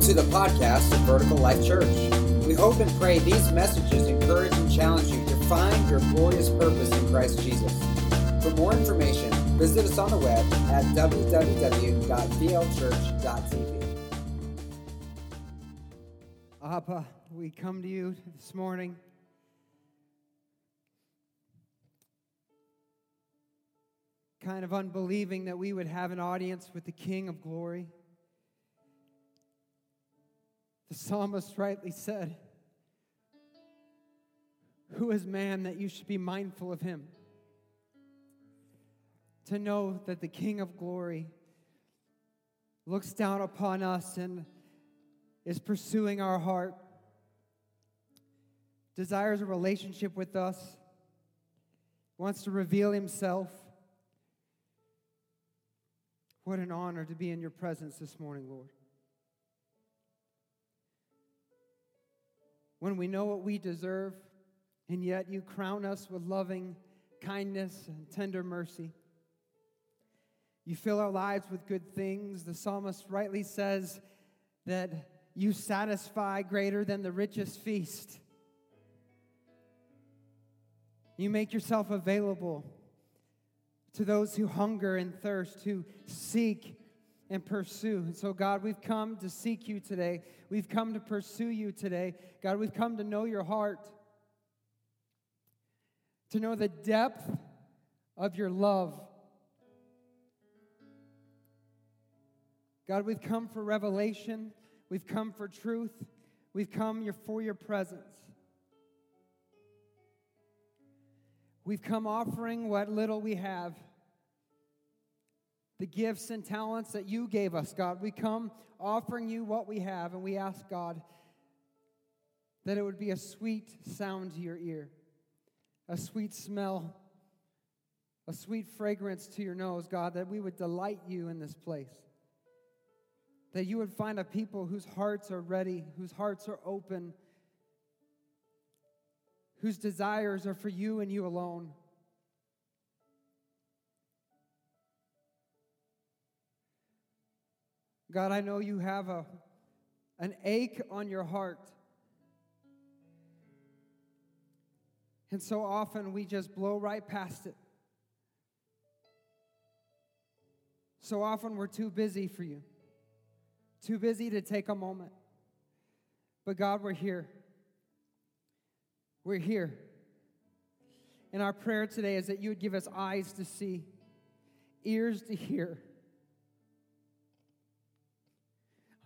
Welcome to the podcast of Vertical Life Church. We hope and pray these messages encourage and challenge you to find your glorious purpose in Christ Jesus. For more information, visit us on the web at www.vlchurch.tv. Abba, we come to you this morning. Kind of unbelieving that we would have an audience with the King of glory. The psalmist rightly said, Who is man that you should be mindful of him? To know that the King of glory looks down upon us and is pursuing our heart, desires a relationship with us, wants to reveal himself. What an honor to be in your presence this morning, Lord. When we know what we deserve, and yet you crown us with loving kindness and tender mercy. You fill our lives with good things. The psalmist rightly says that you satisfy greater than the richest feast. You make yourself available to those who hunger and thirst, who seek and pursue. And so, God, we've come to seek you today. We've come to pursue you today. God, we've come to know your heart, to know the depth of your love. God, we've come for revelation. We've come for truth. We've come for your presence. We've come offering what little we have the gifts and talents that you gave us, God. We come offering you what we have, and we ask, God, that it would be a sweet sound to your ear, a sweet smell, a sweet fragrance to your nose, God, that we would delight you in this place. That you would find a people whose hearts are ready, whose hearts are open, whose desires are for you and you alone. God, I know you have a, an ache on your heart. And so often we just blow right past it. So often we're too busy for you, too busy to take a moment. But God, we're here. We're here. And our prayer today is that you would give us eyes to see, ears to hear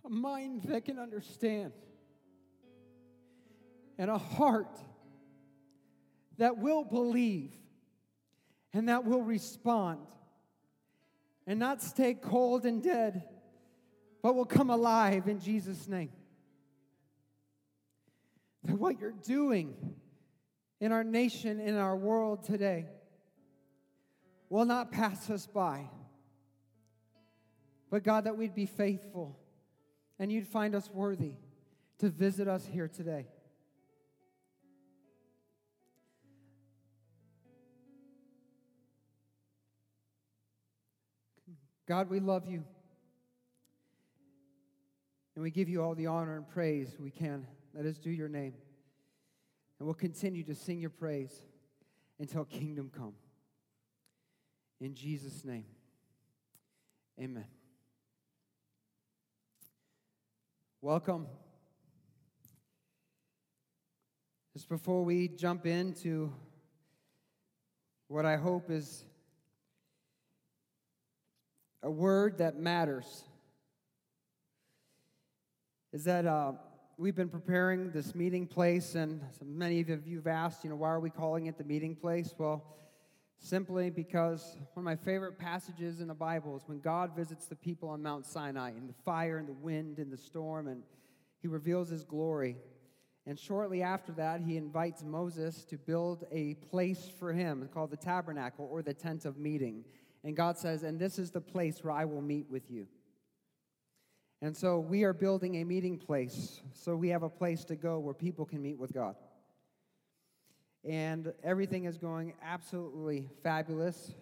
a mind that can understand, and a heart that will believe and that will respond and not stay cold and dead, but will come alive in Jesus' name. That what you're doing in our nation, in our world today, will not pass us by. But God, that we'd be faithful and you'd find us worthy to visit us here today. God, we love you. And we give you all the honor and praise we can. Let us do your name. And we'll continue to sing your praise until kingdom come. In Jesus' name, amen. Welcome. Just before we jump into what I hope is a word that matters, is that uh, we've been preparing this meeting place, and many of you have asked, you know, why are we calling it the meeting place? Well, simply because one of my favorite passages in the Bible is when God visits the people on Mount Sinai in the fire and the wind and the storm, and he reveals his glory. And shortly after that, he invites Moses to build a place for him called the tabernacle or the tent of meeting. And God says, And this is the place where I will meet with you. And so we are building a meeting place so we have a place to go where people can meet with God and everything is going absolutely fabulous.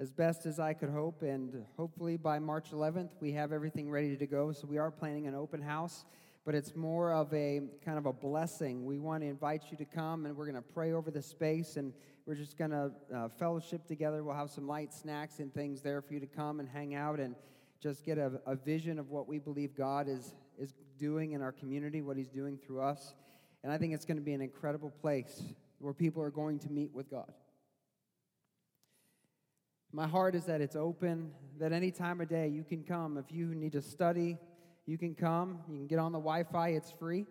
as best as I could hope. And hopefully by March 11th, we have everything ready to go. So we are planning an open house, but it's more of a kind of a blessing. We want to invite you to come, and we're going to pray over the space, and we're just going to uh, fellowship together. We'll have some light snacks and things there for you to come and hang out and just get a, a vision of what we believe God is, is doing in our community, what He's doing through us. And I think it's going to be an incredible place where people are going to meet with God. My heart is that it's open, that any time of day you can come. If you need to study, you can come. You can get on the Wi Fi, it's free.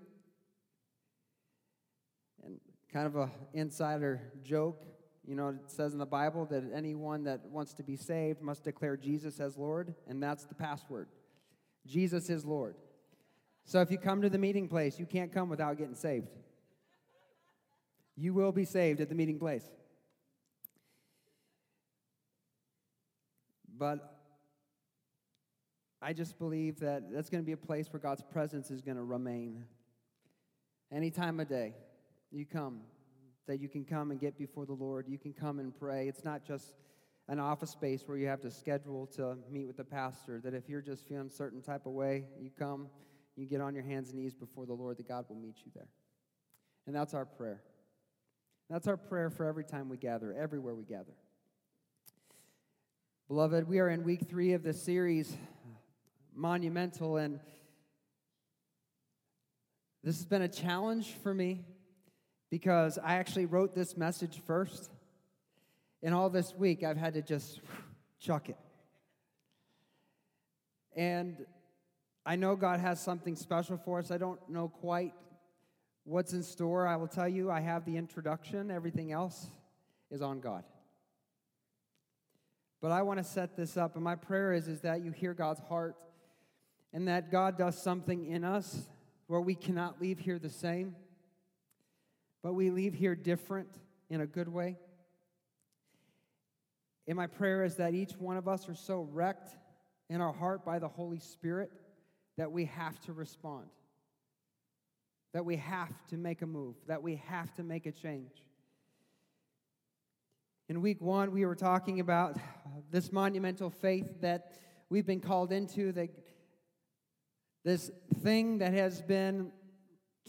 And kind of a insider joke, you know, it says in the Bible that anyone that wants to be saved must declare Jesus as Lord, and that's the password. Jesus is Lord. So if you come to the meeting place, you can't come without getting saved. You will be saved at the meeting place. But I just believe that that's going to be a place where God's presence is going to remain. Any time of day, you come, that you can come and get before the Lord. You can come and pray. It's not just an office space where you have to schedule to meet with the pastor, that if you're just feeling certain type of way, you come, you get on your hands and knees before the Lord, that God will meet you there. And that's our prayer. That's our prayer for every time we gather, everywhere we gather. Beloved, we are in week three of this series, Monumental, and this has been a challenge for me because I actually wrote this message first. And all this week, I've had to just chuck it. And I know God has something special for us. I don't know quite what's in store. I will tell you, I have the introduction, everything else is on God. But I want to set this up, and my prayer is, is that you hear God's heart and that God does something in us where we cannot leave here the same, but we leave here different in a good way. And my prayer is that each one of us are so wrecked in our heart by the Holy Spirit that we have to respond, that we have to make a move, that we have to make a change. In week one, we were talking about this monumental faith that we've been called into, that this thing that has been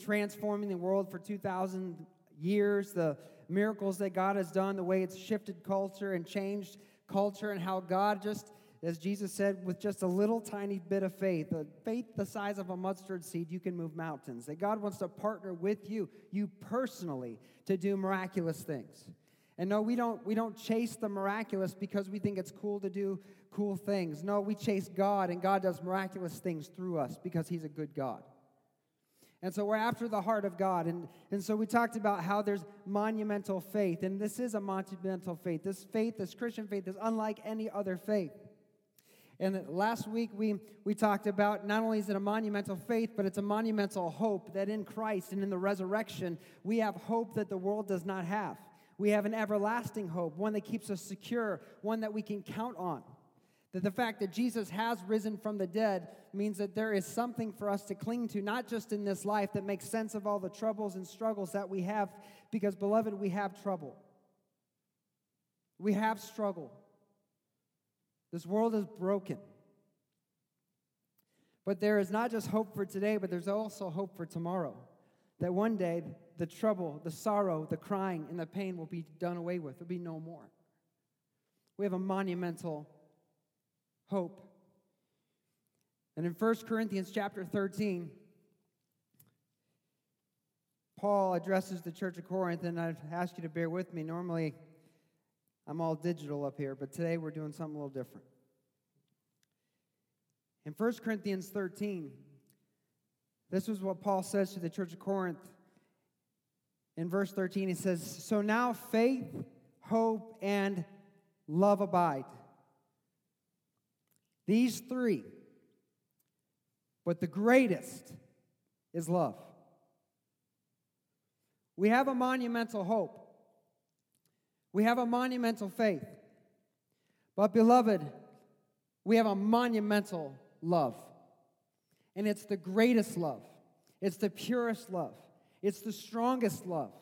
transforming the world for 2,000 years, the miracles that God has done, the way it's shifted culture and changed culture, and how God just, as Jesus said, with just a little tiny bit of faith, a faith the size of a mustard seed, you can move mountains. That God wants to partner with you, you personally, to do miraculous things. And no, we don't, we don't chase the miraculous because we think it's cool to do cool things. No, we chase God, and God does miraculous things through us because He's a good God. And so we're after the heart of God. And, and so we talked about how there's monumental faith. And this is a monumental faith. This faith, this Christian faith, is unlike any other faith. And last week we, we talked about not only is it a monumental faith, but it's a monumental hope that in Christ and in the resurrection, we have hope that the world does not have. We have an everlasting hope, one that keeps us secure, one that we can count on. That the fact that Jesus has risen from the dead means that there is something for us to cling to, not just in this life that makes sense of all the troubles and struggles that we have, because, beloved, we have trouble. We have struggle. This world is broken. But there is not just hope for today, but there's also hope for tomorrow. That one day the trouble, the sorrow, the crying, and the pain will be done away with. There'll be no more. We have a monumental hope. And in 1 Corinthians chapter 13, Paul addresses the church of Corinth, and I'd ask you to bear with me. Normally, I'm all digital up here, but today we're doing something a little different. In 1 Corinthians 13, this is what Paul says to the church of Corinth in verse 13, he says, So now faith, hope, and love abide. These three. But the greatest is love. We have a monumental hope. We have a monumental faith. But, beloved, we have a monumental love. And it's the greatest love, it's the purest love. It's the strongest love.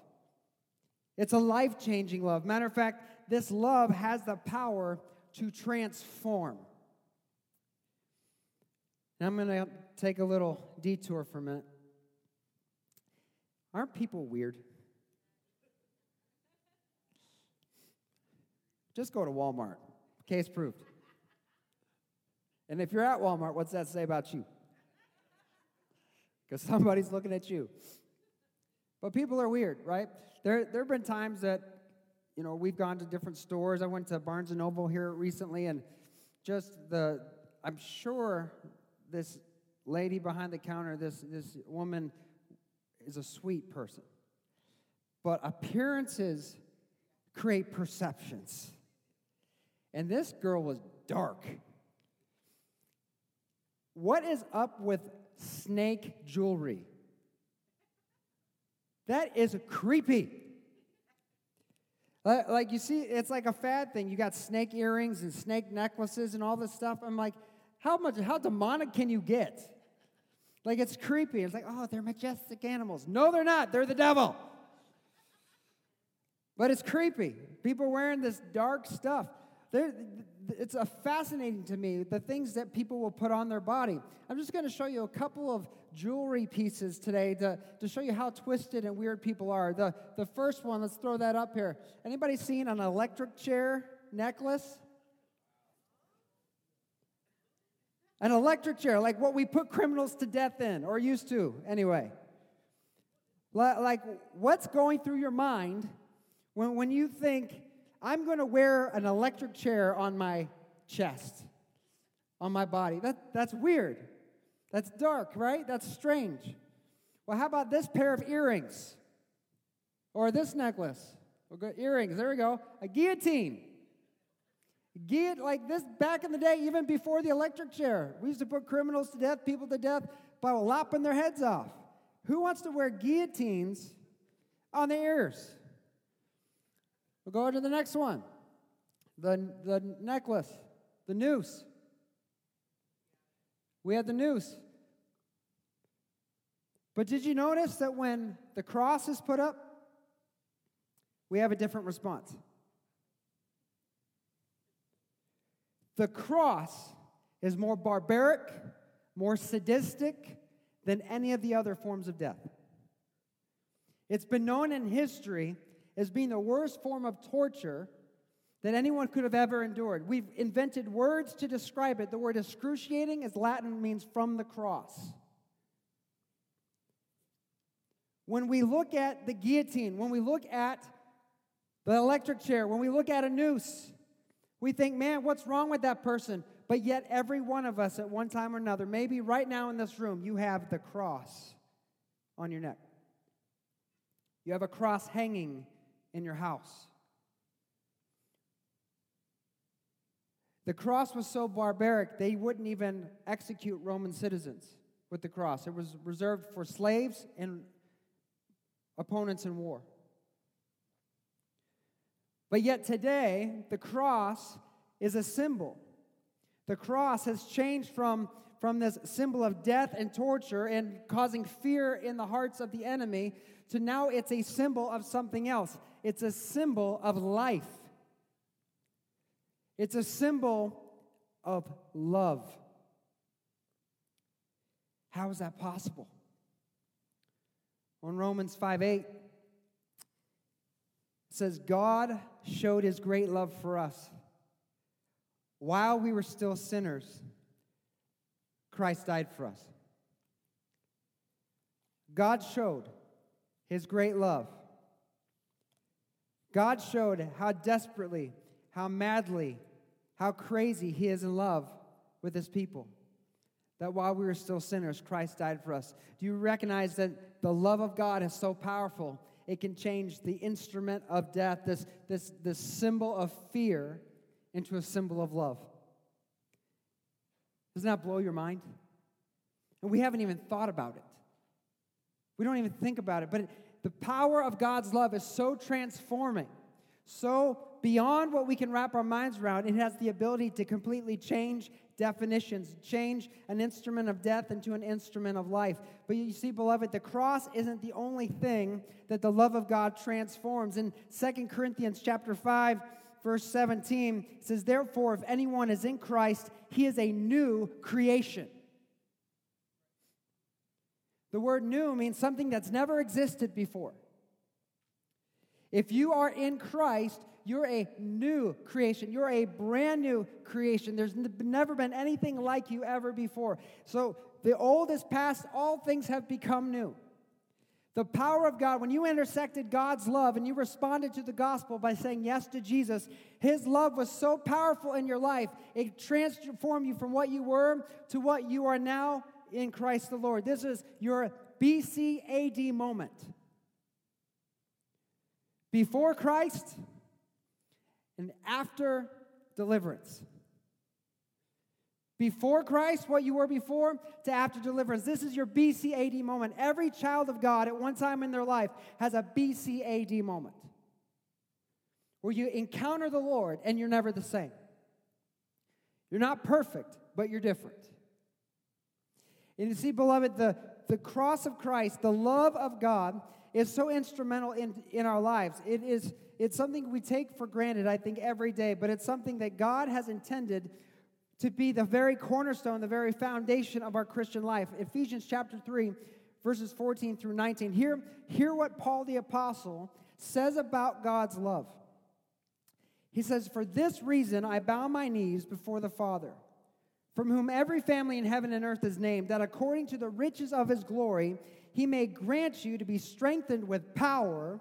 It's a life changing love. Matter of fact, this love has the power to transform. And I'm going to take a little detour for a minute. Aren't people weird? Just go to Walmart. Case proved. And if you're at Walmart, what's that say about you? Because somebody's looking at you. But people are weird, right? There, there have been times that, you know, we've gone to different stores. I went to Barnes & Noble here recently, and just the, I'm sure this lady behind the counter, this, this woman is a sweet person. But appearances create perceptions. And this girl was dark. What is up with snake jewelry? That is creepy. Like you see, it's like a fad thing. You got snake earrings and snake necklaces and all this stuff. I'm like, how much, how demonic can you get? Like it's creepy. It's like, oh, they're majestic animals. No, they're not. They're the devil. But it's creepy. People wearing this dark stuff. They're, it's fascinating to me the things that people will put on their body. I'm just going to show you a couple of jewelry pieces today to, to show you how twisted and weird people are. The, the first one, let's throw that up here. Anybody seen an electric chair necklace? An electric chair, like what we put criminals to death in, or used to, anyway. Like, what's going through your mind when, when you think, I'm going to wear an electric chair on my chest, on my body? That, that's weird. That's dark, right? That's strange. Well, how about this pair of earrings? Or this necklace? We'll go, earrings, there we go. A guillotine. Get like this back in the day, even before the electric chair. We used to put criminals to death, people to death by lopping their heads off. Who wants to wear guillotines on the ears? We'll go to the next one. The, the necklace, the noose. We had the noose. But did you notice that when the cross is put up, we have a different response? The cross is more barbaric, more sadistic than any of the other forms of death. It's been known in history as being the worst form of torture that anyone could have ever endured. We've invented words to describe it. The word excruciating is Latin, means from the cross. When we look at the guillotine, when we look at the electric chair, when we look at a noose, we think, man, what's wrong with that person? But yet, every one of us at one time or another, maybe right now in this room, you have the cross on your neck. You have a cross hanging in your house. The cross was so barbaric, they wouldn't even execute Roman citizens with the cross. It was reserved for slaves and opponents in war. But yet today, the cross is a symbol. The cross has changed from, from this symbol of death and torture and causing fear in the hearts of the enemy to now it's a symbol of something else. It's a symbol of life. It's a symbol of love. How is that possible? On Romans 5 8, it says, God showed his great love for us. While we were still sinners, Christ died for us. God showed his great love. God showed how desperately, how madly, how crazy he is in love with his people. That while we were still sinners, Christ died for us. Do you recognize that the love of God is so powerful it can change the instrument of death, this, this, this symbol of fear, into a symbol of love. Doesn't that blow your mind? And we haven't even thought about it. We don't even think about it. But the power of God's love is so transforming, so beyond what we can wrap our minds around. It has the ability to completely change definitions, change an instrument of death into an instrument of life. But you see, beloved, the cross isn't the only thing that the love of God transforms. In 2 Corinthians chapter 5, verse 17, it says, Therefore, if anyone is in Christ, he is a new creation. The word new means something that's never existed before. If you are in Christ, you're a new creation. You're a brand new creation. There's never been anything like you ever before. So the old is past, all things have become new. The power of God, when you intersected God's love and you responded to the gospel by saying yes to Jesus, His love was so powerful in your life, it transformed you from what you were to what you are now in Christ the Lord. This is your BCAD moment. Before Christ and after deliverance. Before Christ, what you were before, to after deliverance. This is your BCAD moment. Every child of God at one time in their life has a BCAD moment where you encounter the Lord and you're never the same. You're not perfect, but you're different. And you see, beloved, the, the cross of Christ, the love of God, is so instrumental in, in our lives. It is it's something we take for granted, I think, every day, but it's something that God has intended to be the very cornerstone, the very foundation of our Christian life. Ephesians chapter 3, verses 14 through 19. Hear, hear what Paul the Apostle says about God's love. He says, For this reason I bow my knees before the Father, from whom every family in heaven and earth is named, that according to the riches of his glory, he may grant you to be strengthened with power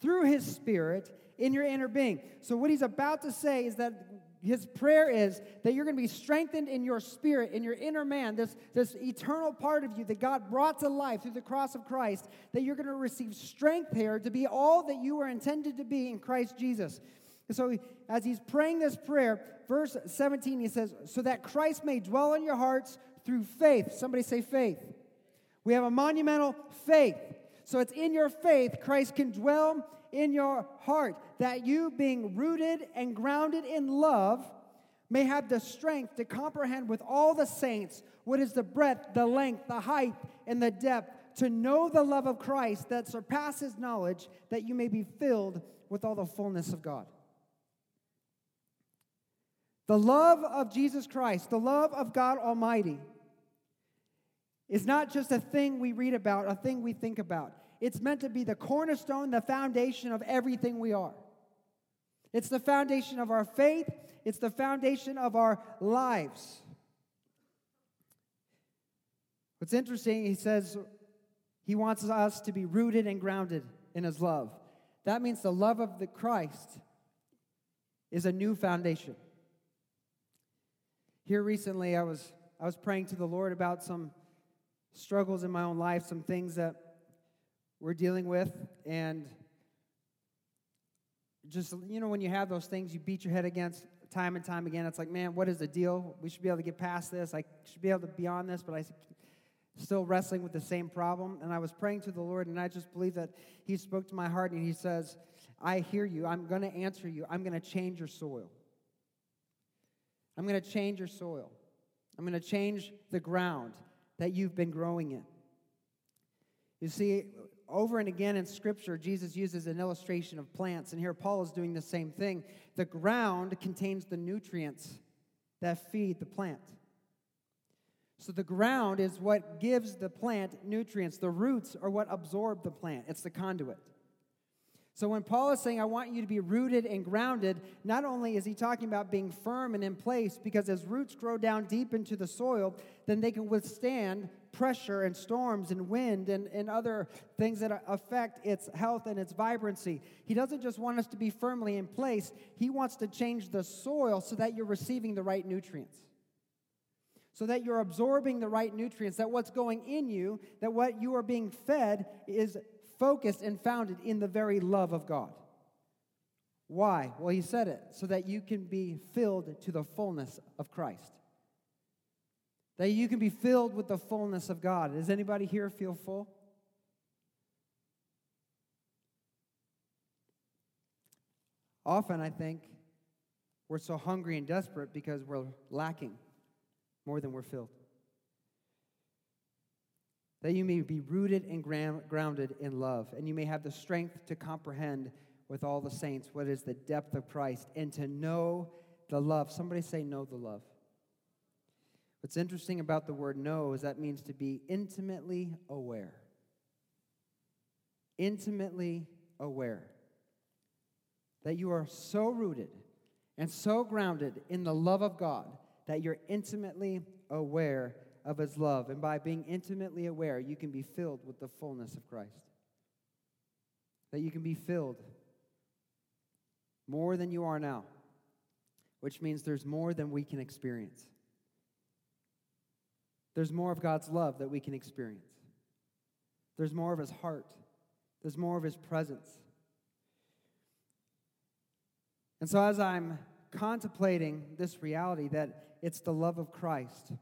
through his Spirit in your inner being. So, what he's about to say is that his prayer is that you're going to be strengthened in your spirit, in your inner man, this, this eternal part of you that God brought to life through the cross of Christ, that you're going to receive strength here to be all that you were intended to be in Christ Jesus. And so, as he's praying this prayer, verse 17, he says, So that Christ may dwell in your hearts through faith. Somebody say faith. We have a monumental faith. So it's in your faith Christ can dwell in your heart, that you, being rooted and grounded in love, may have the strength to comprehend with all the saints what is the breadth, the length, the height, and the depth, to know the love of Christ that surpasses knowledge, that you may be filled with all the fullness of God. The love of Jesus Christ, the love of God Almighty, is not just a thing we read about, a thing we think about. It's meant to be the cornerstone, the foundation of everything we are. It's the foundation of our faith, it's the foundation of our lives. What's interesting, he says he wants us to be rooted and grounded in his love. That means the love of the Christ is a new foundation. Here recently I was I was praying to the Lord about some struggles in my own life, some things that we're dealing with, and just, you know, when you have those things you beat your head against time and time again, it's like, man, what is the deal? We should be able to get past this. I should be able to be on this, but I still wrestling with the same problem. And I was praying to the Lord, and I just believe that He spoke to my heart, and He says, I hear you. I'm going to answer you. I'm going to change your soil. I'm going to change your soil. I'm going to change the ground that you've been growing in. You see, over and again in Scripture, Jesus uses an illustration of plants, and here Paul is doing the same thing. The ground contains the nutrients that feed the plant. So the ground is what gives the plant nutrients. The roots are what absorb the plant, it's the conduit. So when Paul is saying, I want you to be rooted and grounded, not only is he talking about being firm and in place, because as roots grow down deep into the soil, then they can withstand pressure and storms and wind and, and other things that affect its health and its vibrancy. He doesn't just want us to be firmly in place, he wants to change the soil so that you're receiving the right nutrients. So that you're absorbing the right nutrients, that what's going in you, that what you are being fed is focused and founded in the very love of God. Why? Well, he said it so that you can be filled to the fullness of Christ. That you can be filled with the fullness of God. Does anybody here feel full? Often, I think, we're so hungry and desperate because we're lacking more than we're filled that you may be rooted and grounded in love, and you may have the strength to comprehend with all the saints what is the depth of Christ and to know the love. Somebody say, know the love. What's interesting about the word know is that means to be intimately aware. Intimately aware. That you are so rooted and so grounded in the love of God that you're intimately aware of His love. And by being intimately aware, you can be filled with the fullness of Christ. That you can be filled more than you are now, which means there's more than we can experience. There's more of God's love that we can experience. There's more of His heart. There's more of His presence. And so, as I'm contemplating this reality that it's the love of Christ,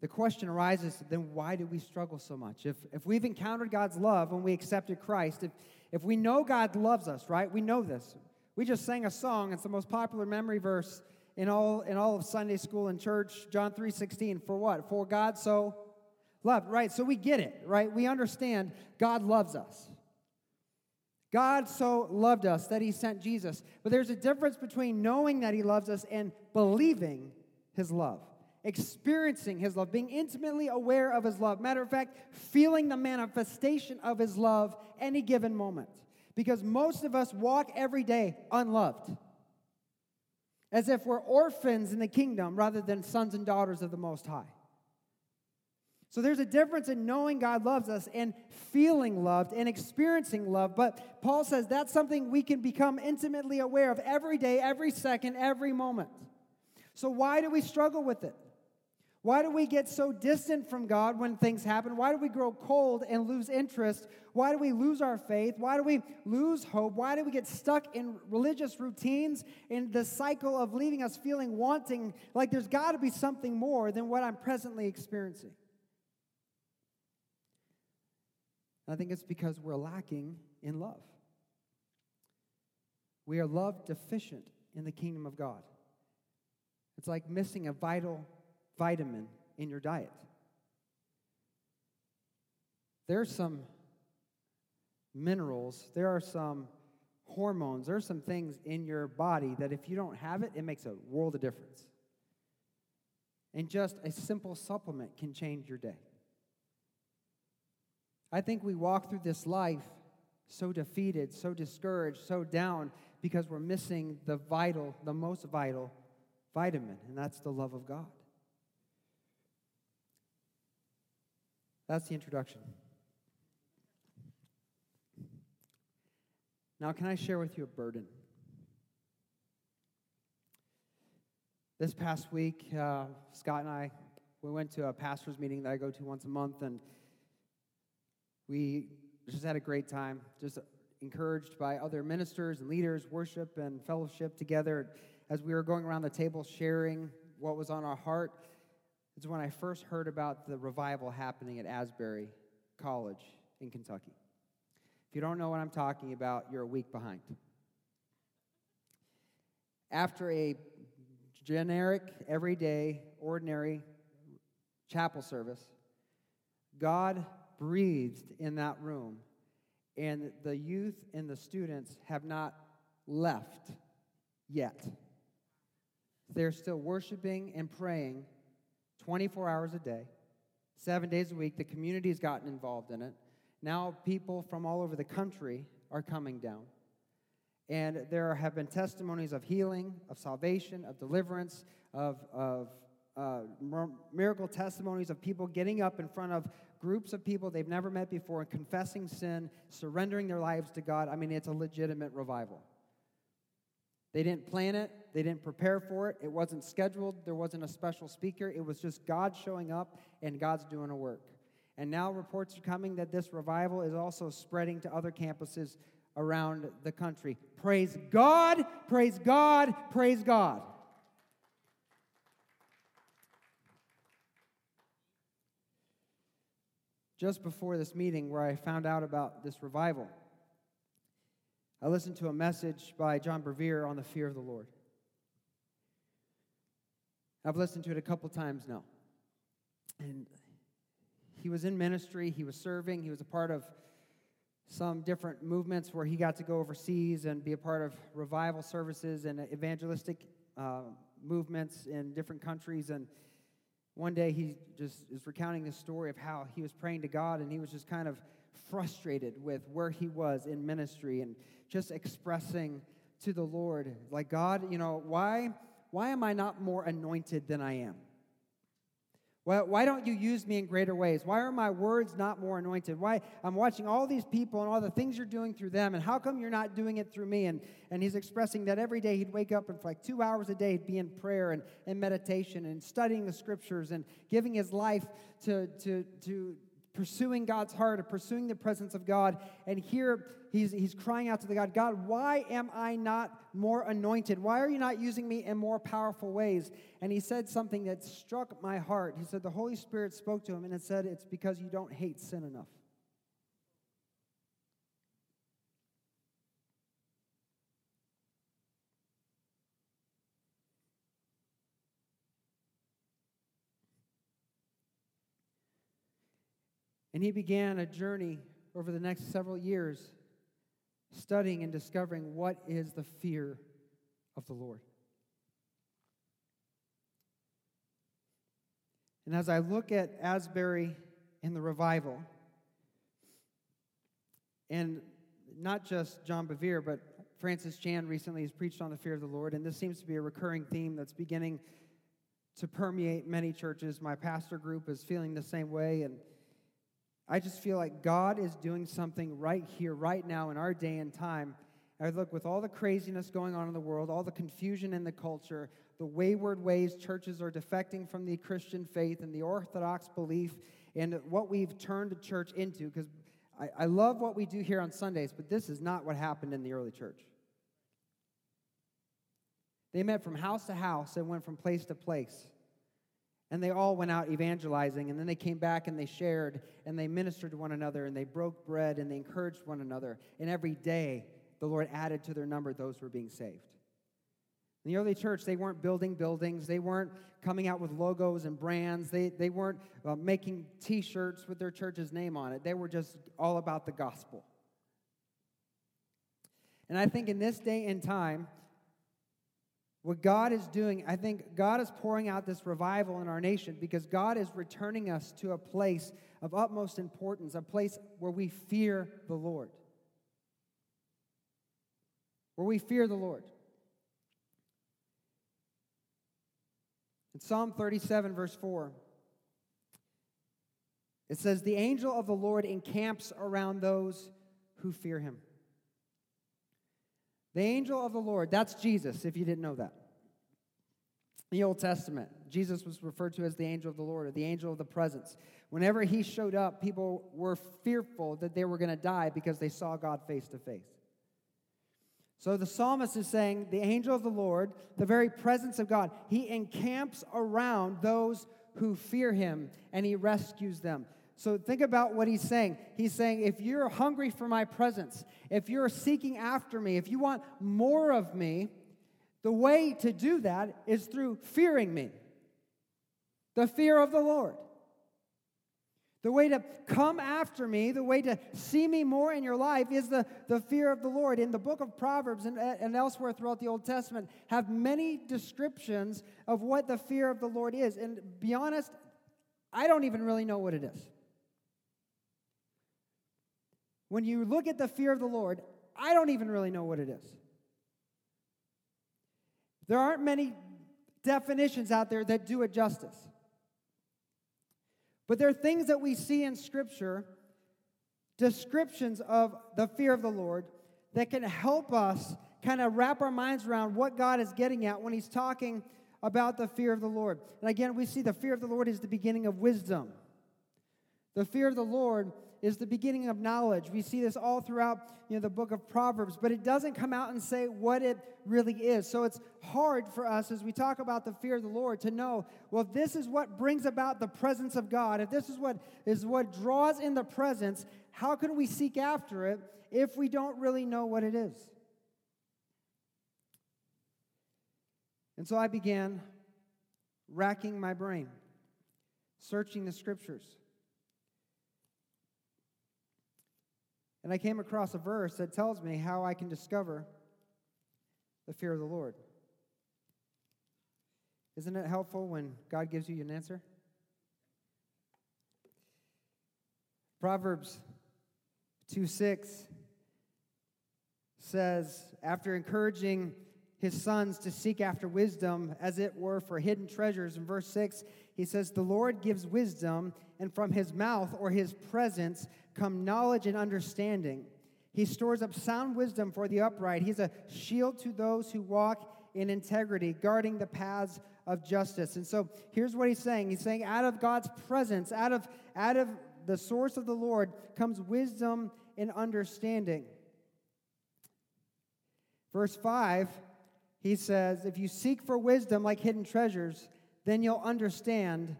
the question arises then why do we struggle so much? If, if we've encountered God's love when we accepted Christ, if, if we know God loves us, right? We know this. We just sang a song, it's the most popular memory verse in all, in all of Sunday school and church, John 3.16. For what? For God so loved, right? So we get it, right? We understand God loves us. God so loved us that he sent Jesus. But there's a difference between knowing that he loves us and believing his love, experiencing his love, being intimately aware of his love. Matter of fact, feeling the manifestation of his love any given moment. Because most of us walk every day unloved as if we're orphans in the kingdom rather than sons and daughters of the Most High. So there's a difference in knowing God loves us and feeling loved and experiencing love. But Paul says that's something we can become intimately aware of every day, every second, every moment. So why do we struggle with it? Why do we get so distant from God when things happen? Why do we grow cold and lose interest? Why do we lose our faith? Why do we lose hope? Why do we get stuck in religious routines in the cycle of leaving us feeling wanting like there's got to be something more than what I'm presently experiencing? I think it's because we're lacking in love. We are love deficient in the kingdom of God. It's like missing a vital vitamin in your diet. There's some minerals, there are some hormones, there are some things in your body that if you don't have it, it makes a world of difference. And just a simple supplement can change your day. I think we walk through this life so defeated, so discouraged, so down because we're missing the vital, the most vital vitamin, and that's the love of God. That's the introduction. Now, can I share with you a burden? This past week, uh, Scott and I, we went to a pastor's meeting that I go to once a month, and we just had a great time, just encouraged by other ministers and leaders, worship and fellowship together. As we were going around the table sharing what was on our heart, is when I first heard about the revival happening at Asbury College in Kentucky. If you don't know what I'm talking about, you're a week behind. After a generic, everyday, ordinary chapel service, God breathed in that room, and the youth and the students have not left yet. They're still worshiping and praying 24 hours a day, seven days a week. The community has gotten involved in it. Now, people from all over the country are coming down. And there have been testimonies of healing, of salvation, of deliverance, of, of uh, miracle testimonies of people getting up in front of groups of people they've never met before and confessing sin, surrendering their lives to God. I mean, it's a legitimate revival. They didn't plan it, they didn't prepare for it, it wasn't scheduled, there wasn't a special speaker. It was just God showing up and God's doing a work. And now reports are coming that this revival is also spreading to other campuses around the country. Praise God, praise God, praise God. Just before this meeting, where I found out about this revival, I listened to a message by John Bevere on the fear of the Lord. I've listened to it a couple times now. And he was in ministry, he was serving, he was a part of some different movements where he got to go overseas and be a part of revival services and evangelistic uh, movements in different countries. And one day he just is recounting the story of how he was praying to God and he was just kind of frustrated with where he was in ministry and just expressing to the Lord, like, God, you know, why, why am I not more anointed than I am? Why, why don't you use me in greater ways? Why are my words not more anointed? Why I'm watching all these people and all the things you're doing through them, and how come you're not doing it through me? And, and he's expressing that every day he'd wake up and for like two hours a day he'd be in prayer and, and meditation and studying the scriptures and giving his life to, to, to, pursuing God's heart, of pursuing the presence of God. And here he's, he's crying out to the God, God, why am I not more anointed? Why are you not using me in more powerful ways? And he said something that struck my heart. He said, The Holy Spirit spoke to him and it said, It's because you don't hate sin enough. And he began a journey over the next several years studying and discovering what is the fear of the Lord. And as I look at Asbury in the revival, and not just John Bevere, but Francis Chan recently has preached on the fear of the Lord, and this seems to be a recurring theme that's beginning to permeate many churches. My pastor group is feeling the same way, and I just feel like God is doing something right here, right now, in our day and time. I look with all the craziness going on in the world, all the confusion in the culture, the wayward ways churches are defecting from the Christian faith and the Orthodox belief, and what we've turned the church into. Because I, I love what we do here on Sundays, but this is not what happened in the early church. They met from house to house and went from place to place. And they all went out evangelizing, and then they came back and they shared and they ministered to one another and they broke bread and they encouraged one another. And every day, the Lord added to their number those who were being saved. In the early church, they weren't building buildings, they weren't coming out with logos and brands, they, they weren't uh, making t shirts with their church's name on it. They were just all about the gospel. And I think in this day and time, what God is doing, I think God is pouring out this revival in our nation because God is returning us to a place of utmost importance, a place where we fear the Lord. Where we fear the Lord. In Psalm 37, verse 4, it says, The angel of the Lord encamps around those who fear him. The angel of the Lord, that's Jesus, if you didn't know that. In the Old Testament, Jesus was referred to as the angel of the Lord or the angel of the presence. Whenever he showed up, people were fearful that they were going to die because they saw God face to face. So the psalmist is saying, the angel of the Lord, the very presence of God, he encamps around those who fear him and he rescues them. So think about what he's saying. He's saying, if you're hungry for my presence, if you're seeking after me, if you want more of me, the way to do that is through fearing me. The fear of the Lord. The way to come after me, the way to see me more in your life is the, the fear of the Lord. In the book of Proverbs and, and elsewhere throughout the Old Testament, have many descriptions of what the fear of the Lord is. And be honest, I don't even really know what it is. When you look at the fear of the Lord, I don't even really know what it is. There aren't many definitions out there that do it justice. But there are things that we see in Scripture, descriptions of the fear of the Lord, that can help us kind of wrap our minds around what God is getting at when He's talking about the fear of the Lord. And again, we see the fear of the Lord is the beginning of wisdom. The fear of the Lord is the beginning of knowledge. We see this all throughout you know, the book of Proverbs, but it doesn't come out and say what it really is. So it's hard for us as we talk about the fear of the Lord to know, well, if this is what brings about the presence of God, if this is what is what draws in the presence, how can we seek after it if we don't really know what it is? And so I began racking my brain, searching the scriptures. And I came across a verse that tells me how I can discover the fear of the Lord. Isn't it helpful when God gives you an answer? Proverbs 2 6 says, after encouraging his sons to seek after wisdom, as it were for hidden treasures, in verse 6, he says, The Lord gives wisdom, and from his mouth or his presence come knowledge and understanding. He stores up sound wisdom for the upright. He's a shield to those who walk in integrity, guarding the paths of justice. And so here's what he's saying. He's saying, out of God's presence, out of, out of the source of the Lord, comes wisdom and understanding. Verse 5, he says, If you seek for wisdom like hidden treasures, then you'll understand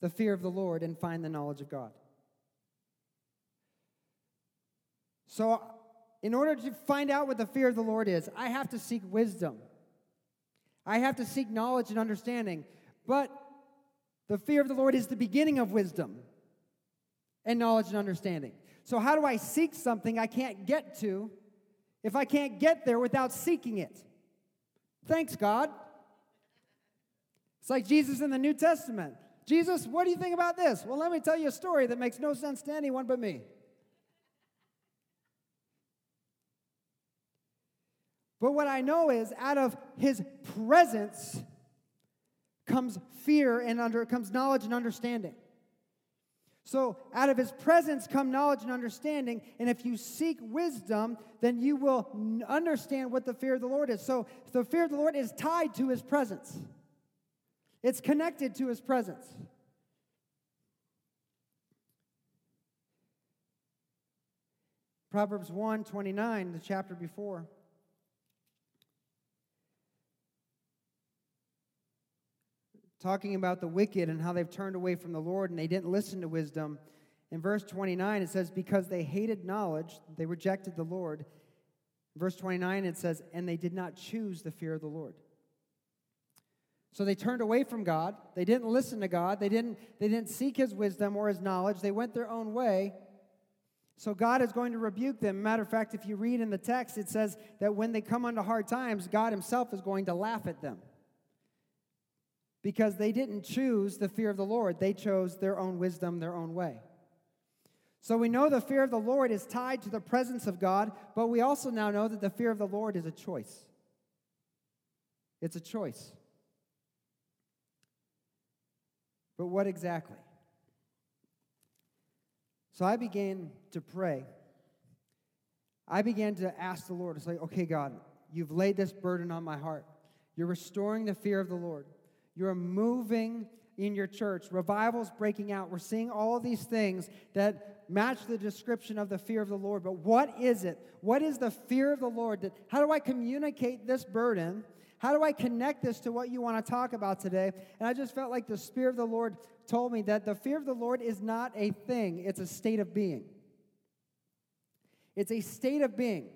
the fear of the Lord and find the knowledge of God. So, in order to find out what the fear of the Lord is, I have to seek wisdom. I have to seek knowledge and understanding. But the fear of the Lord is the beginning of wisdom and knowledge and understanding. So, how do I seek something I can't get to if I can't get there without seeking it? Thanks, God. It's like Jesus in the New Testament. Jesus, what do you think about this? Well, let me tell you a story that makes no sense to anyone but me. But what I know is out of his presence comes fear and under comes knowledge and understanding. So, out of his presence come knowledge and understanding. And if you seek wisdom, then you will understand what the fear of the Lord is. So, the fear of the Lord is tied to his presence, it's connected to his presence. Proverbs 1 29, the chapter before. Talking about the wicked and how they've turned away from the Lord and they didn't listen to wisdom. In verse 29, it says, Because they hated knowledge, they rejected the Lord. Verse 29, it says, And they did not choose the fear of the Lord. So they turned away from God. They didn't listen to God. They didn't, they didn't seek his wisdom or his knowledge. They went their own way. So God is going to rebuke them. Matter of fact, if you read in the text, it says that when they come under hard times, God himself is going to laugh at them because they didn't choose the fear of the Lord, they chose their own wisdom, their own way. So we know the fear of the Lord is tied to the presence of God, but we also now know that the fear of the Lord is a choice. It's a choice. But what exactly? So I began to pray. I began to ask the Lord, to say, okay, God, you've laid this burden on my heart. You're restoring the fear of the Lord. You're moving in your church. Revival's breaking out. We're seeing all these things that match the description of the fear of the Lord. But what is it? What is the fear of the Lord? That, How do I communicate this burden? How do I connect this to what you want to talk about today? And I just felt like the Spirit of the Lord told me that the fear of the Lord is not a thing, it's a state of being. It's a state of being.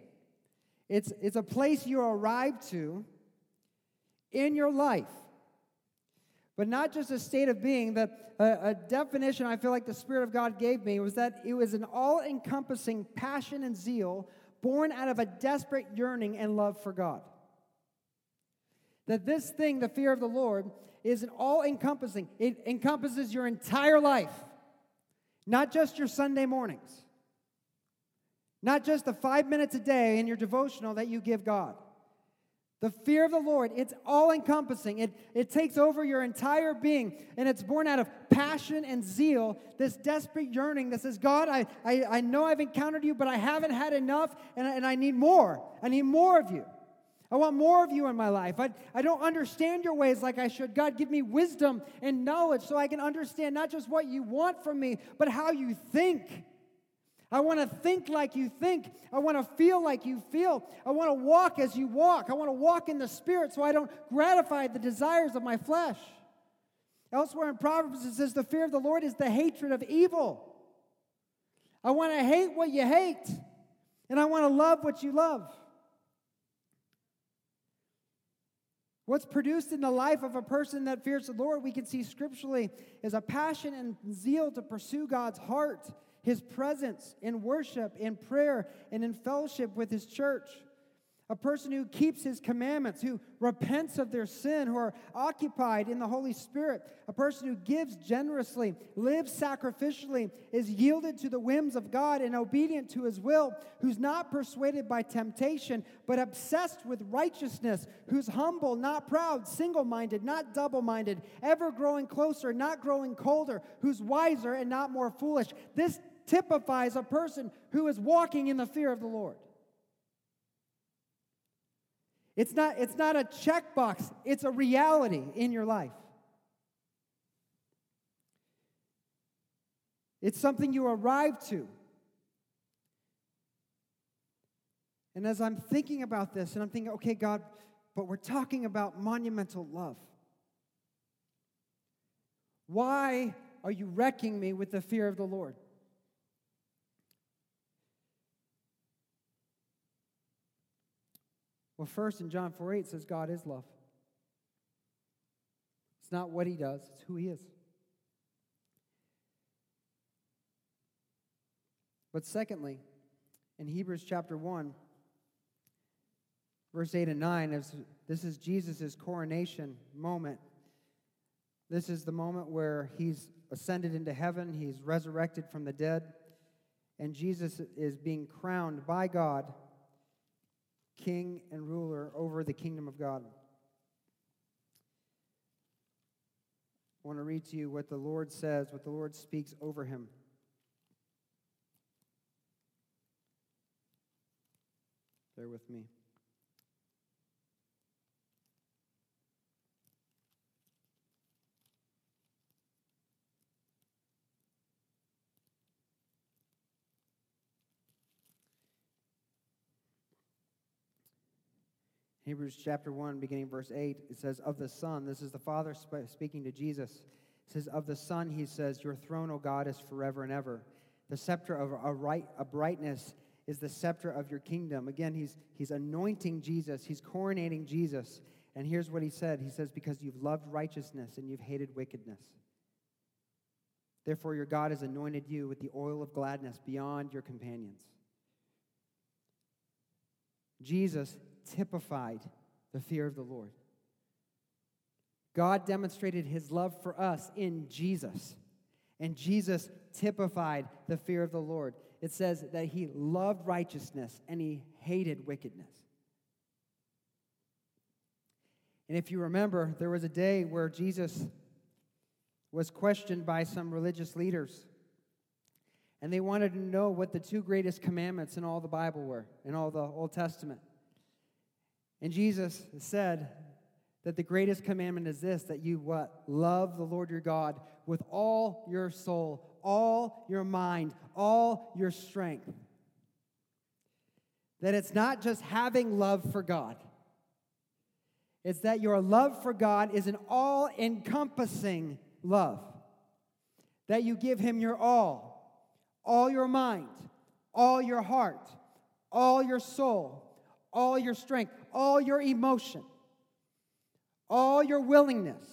It's, it's a place you arrive to in your life but not just a state of being. The, a, a definition I feel like the Spirit of God gave me was that it was an all encompassing passion and zeal born out of a desperate yearning and love for God. That this thing, the fear of the Lord, is an all encompassing, it encompasses your entire life, not just your Sunday mornings, not just the five minutes a day in your devotional that you give God. The fear of the Lord, it's all encompassing. It, it takes over your entire being, and it's born out of passion and zeal, this desperate yearning that says, God, I, I, I know I've encountered you, but I haven't had enough, and, and I need more. I need more of you. I want more of you in my life. I, I don't understand your ways like I should. God, give me wisdom and knowledge so I can understand not just what you want from me, but how you think. I want to think like you think. I want to feel like you feel. I want to walk as you walk. I want to walk in the Spirit so I don't gratify the desires of my flesh. Elsewhere in Proverbs, it says, The fear of the Lord is the hatred of evil. I want to hate what you hate, and I want to love what you love. What's produced in the life of a person that fears the Lord, we can see scripturally, is a passion and zeal to pursue God's heart his presence in worship, in prayer, and in fellowship with his church. A person who keeps his commandments, who repents of their sin, who are occupied in the Holy Spirit. A person who gives generously, lives sacrificially, is yielded to the whims of God and obedient to his will, who's not persuaded by temptation, but obsessed with righteousness, who's humble, not proud, single minded, not double minded, ever growing closer, not growing colder, who's wiser and not more foolish. This typifies a person who is walking in the fear of the Lord. It's not, it's not a checkbox, it's a reality in your life. It's something you arrive to. And as I'm thinking about this, and I'm thinking, okay, God, but we're talking about monumental love. Why are you wrecking me with the fear of the Lord? Well, first in John 4 8 says God is love. It's not what he does, it's who he is. But secondly, in Hebrews chapter 1, verse 8 and 9, as this is Jesus' coronation moment. This is the moment where he's ascended into heaven, he's resurrected from the dead, and Jesus is being crowned by God king and ruler over the kingdom of God. I want to read to you what the Lord says, what the Lord speaks over him. Bear with me. Hebrews chapter 1, beginning verse 8, it says, Of the Son, this is the Father speaking to Jesus. It says, Of the Son, he says, Your throne, O God, is forever and ever. The scepter of a, right, a brightness is the scepter of your kingdom. Again, he's, he's anointing Jesus, he's coronating Jesus. And here's what he said He says, Because you've loved righteousness and you've hated wickedness. Therefore, your God has anointed you with the oil of gladness beyond your companions. Jesus typified the fear of the Lord. God demonstrated his love for us in Jesus, and Jesus typified the fear of the Lord. It says that he loved righteousness and he hated wickedness. And if you remember, there was a day where Jesus was questioned by some religious leaders. And they wanted to know what the two greatest commandments in all the Bible were, in all the Old Testament. And Jesus said that the greatest commandment is this that you what? Love the Lord your God with all your soul, all your mind, all your strength. That it's not just having love for God. It's that your love for God is an all encompassing love. That you give Him your all, all your mind, all your heart, all your soul, all your strength, all your emotion, all your willingness,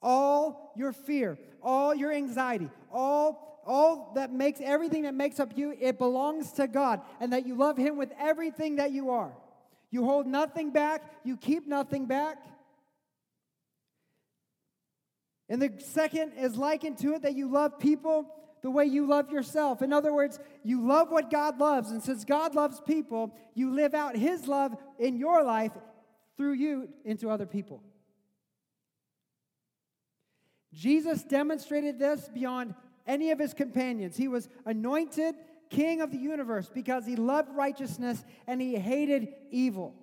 all your fear, all your anxiety, all, all that makes everything that makes up you, it belongs to God, and that you love Him with everything that you are. You hold nothing back, you keep nothing back. And the second is likened to it that you love people the way you love yourself. In other words, you love what God loves. And since God loves people, you live out His love in your life through you into other people. Jesus demonstrated this beyond any of his companions. He was anointed king of the universe because he loved righteousness and he hated evil.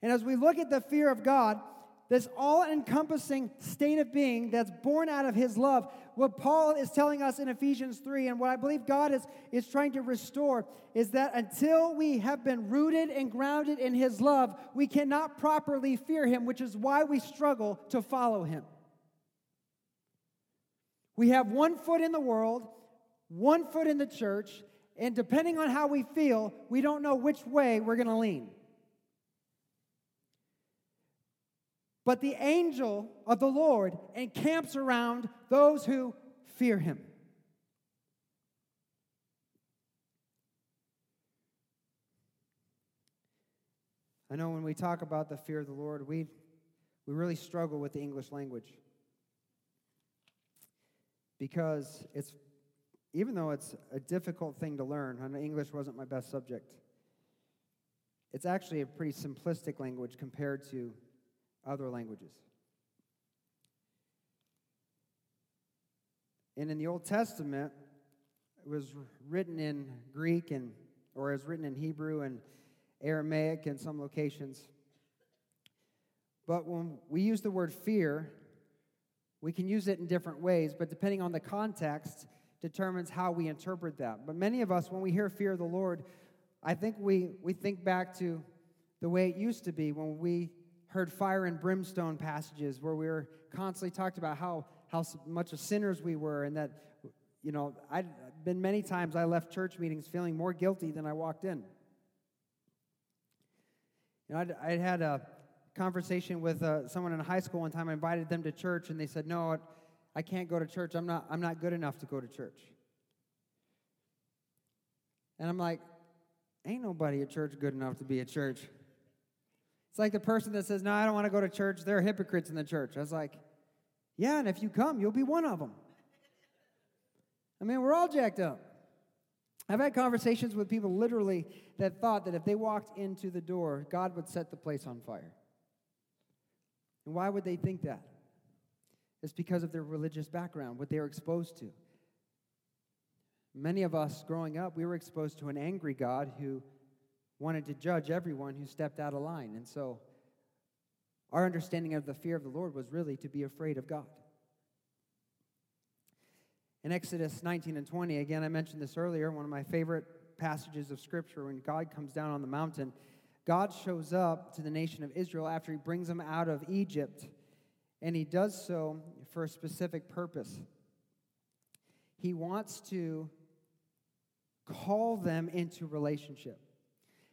And as we look at the fear of God, this all encompassing state of being that's born out of his love. What Paul is telling us in Ephesians 3, and what I believe God is, is trying to restore, is that until we have been rooted and grounded in his love, we cannot properly fear him, which is why we struggle to follow him. We have one foot in the world, one foot in the church, and depending on how we feel, we don't know which way we're going to lean. But the angel of the Lord encamps around those who fear him. I know when we talk about the fear of the Lord, we, we really struggle with the English language. Because it's, even though it's a difficult thing to learn, and English wasn't my best subject, it's actually a pretty simplistic language compared to other languages. And in the Old Testament, it was written in Greek and or is written in Hebrew and Aramaic in some locations. But when we use the word fear, we can use it in different ways, but depending on the context, determines how we interpret that. But many of us, when we hear fear of the Lord, I think we, we think back to the way it used to be when we heard fire and brimstone passages where we were constantly talked about how, how much of sinners we were and that, you know, i've been many times I left church meetings feeling more guilty than I walked in. You know, I'd, I'd had a conversation with uh, someone in high school one time. I invited them to church and they said, no, I can't go to church. I'm not, I'm not good enough to go to church. And I'm like, Ain't nobody at church good enough to be at church. It's like the person that says, No, I don't want to go to church. There are hypocrites in the church. I was like, Yeah, and if you come, you'll be one of them. I mean, we're all jacked up. I've had conversations with people literally that thought that if they walked into the door, God would set the place on fire. And why would they think that? It's because of their religious background, what they were exposed to. Many of us growing up, we were exposed to an angry God who wanted to judge everyone who stepped out of line. And so our understanding of the fear of the Lord was really to be afraid of God. In Exodus 19 and 20, again, I mentioned this earlier, one of my favorite passages of Scripture, when God comes down on the mountain, God shows up to the nation of Israel after he brings them out of Egypt, and he does so for a specific purpose. He wants to call them into relationship.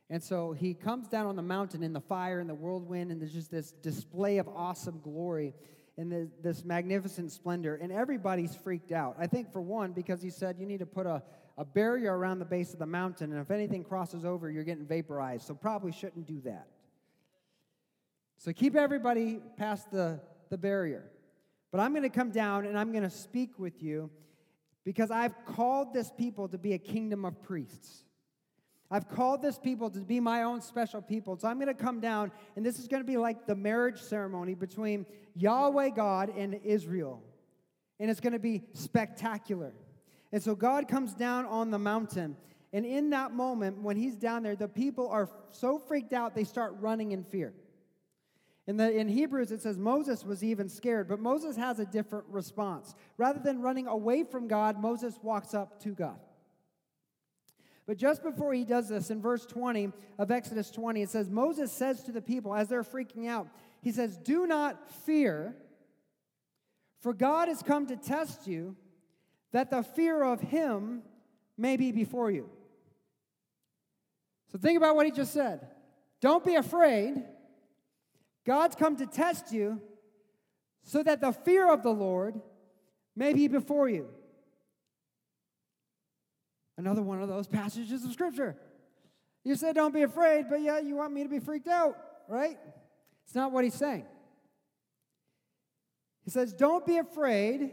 And so he comes down on the mountain in the fire and the whirlwind, and there's just this display of awesome glory and this, magnificent splendor. And everybody's freaked out. I think, for one, because he said you need to put a, a barrier around the base of the mountain, and if anything crosses over, you're getting vaporized. So probably shouldn't do that. So keep everybody past the, the barrier. But I'm going to come down and I'm going to speak with you because I've called this people to be a kingdom of priests. I've called this people to be my own special people. So I'm going to come down, and this is going to be like the marriage ceremony between Yahweh God and Israel. And it's going to be spectacular. And so God comes down on the mountain. And in that moment, when he's down there, the people are so freaked out, they start running in fear. In, the, in Hebrews, it says Moses was even scared, but Moses has a different response. Rather than running away from God, Moses walks up to God. But just before he does this, in verse 20 of Exodus 20, it says, Moses says to the people as they're freaking out, he says, Do not fear, for God has come to test you, that the fear of him may be before you. So think about what he just said. Don't be afraid God's come to test you so that the fear of the Lord may be before you. Another one of those passages of Scripture. You said, Don't be afraid, but yet you want me to be freaked out, right? It's not what he's saying. He says, Don't be afraid,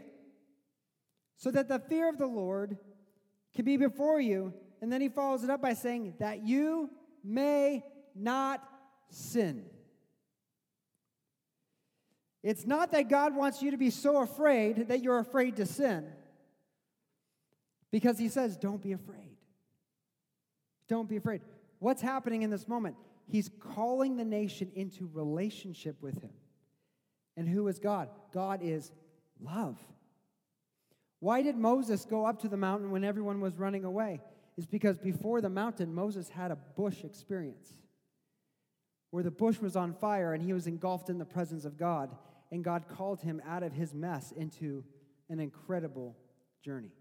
so that the fear of the Lord can be before you. And then he follows it up by saying, That you may not sin. It's not that God wants you to be so afraid that you're afraid to sin. Because he says, don't be afraid. Don't be afraid. What's happening in this moment? He's calling the nation into relationship with him. And who is God? God is love. Why did Moses go up to the mountain when everyone was running away? It's because before the mountain, Moses had a bush experience where the bush was on fire and he was engulfed in the presence of God and God called him out of his mess into an incredible journey.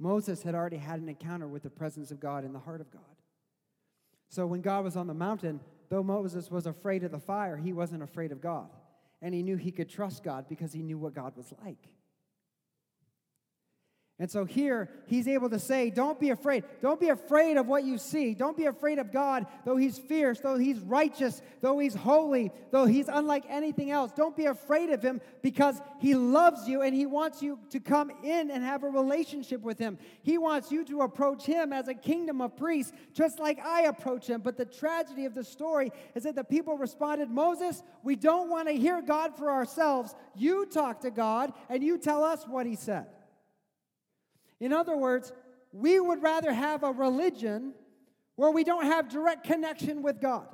Moses had already had an encounter with the presence of God in the heart of God. So when God was on the mountain, though Moses was afraid of the fire, he wasn't afraid of God. And he knew he could trust God because he knew what God was like. And so here, he's able to say, Don't be afraid. Don't be afraid of what you see. Don't be afraid of God, though he's fierce, though he's righteous, though he's holy, though he's unlike anything else. Don't be afraid of him because he loves you and he wants you to come in and have a relationship with him. He wants you to approach him as a kingdom of priests, just like I approach him. But the tragedy of the story is that the people responded, Moses, we don't want to hear God for ourselves. You talk to God and you tell us what he said. In other words, we would rather have a religion where we don't have direct connection with God.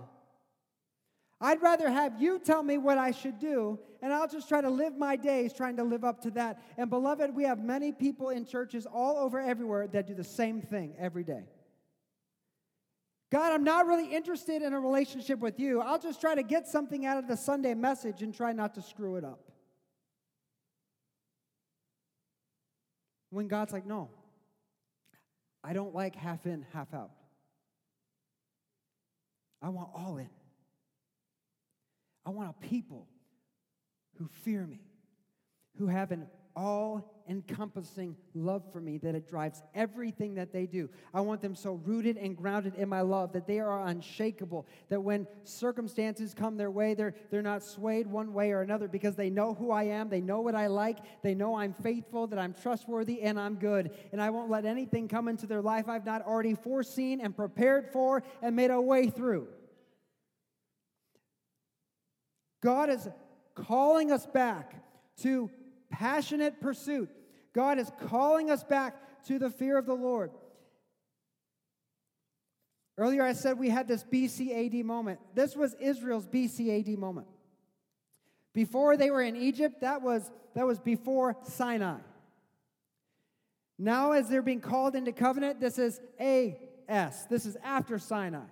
I'd rather have you tell me what I should do, and I'll just try to live my days trying to live up to that. And beloved, we have many people in churches all over everywhere that do the same thing every day. God, I'm not really interested in a relationship with you. I'll just try to get something out of the Sunday message and try not to screw it up. When God's like, no, I don't like half in, half out. I want all in. I want a people who fear me, who have an all encompassing love for me that it drives everything that they do. I want them so rooted and grounded in my love that they are unshakable, that when circumstances come their way, they're, they're not swayed one way or another because they know who I am, they know what I like, they know I'm faithful, that I'm trustworthy, and I'm good. And I won't let anything come into their life I've not already foreseen and prepared for and made a way through. God is calling us back to passionate pursuit. God is calling us back to the fear of the Lord. Earlier, I said we had this BCAD moment. This was Israel's BCAD moment. Before they were in Egypt, that was, that was before Sinai. Now, as they're being called into covenant, this is AS. This is after Sinai.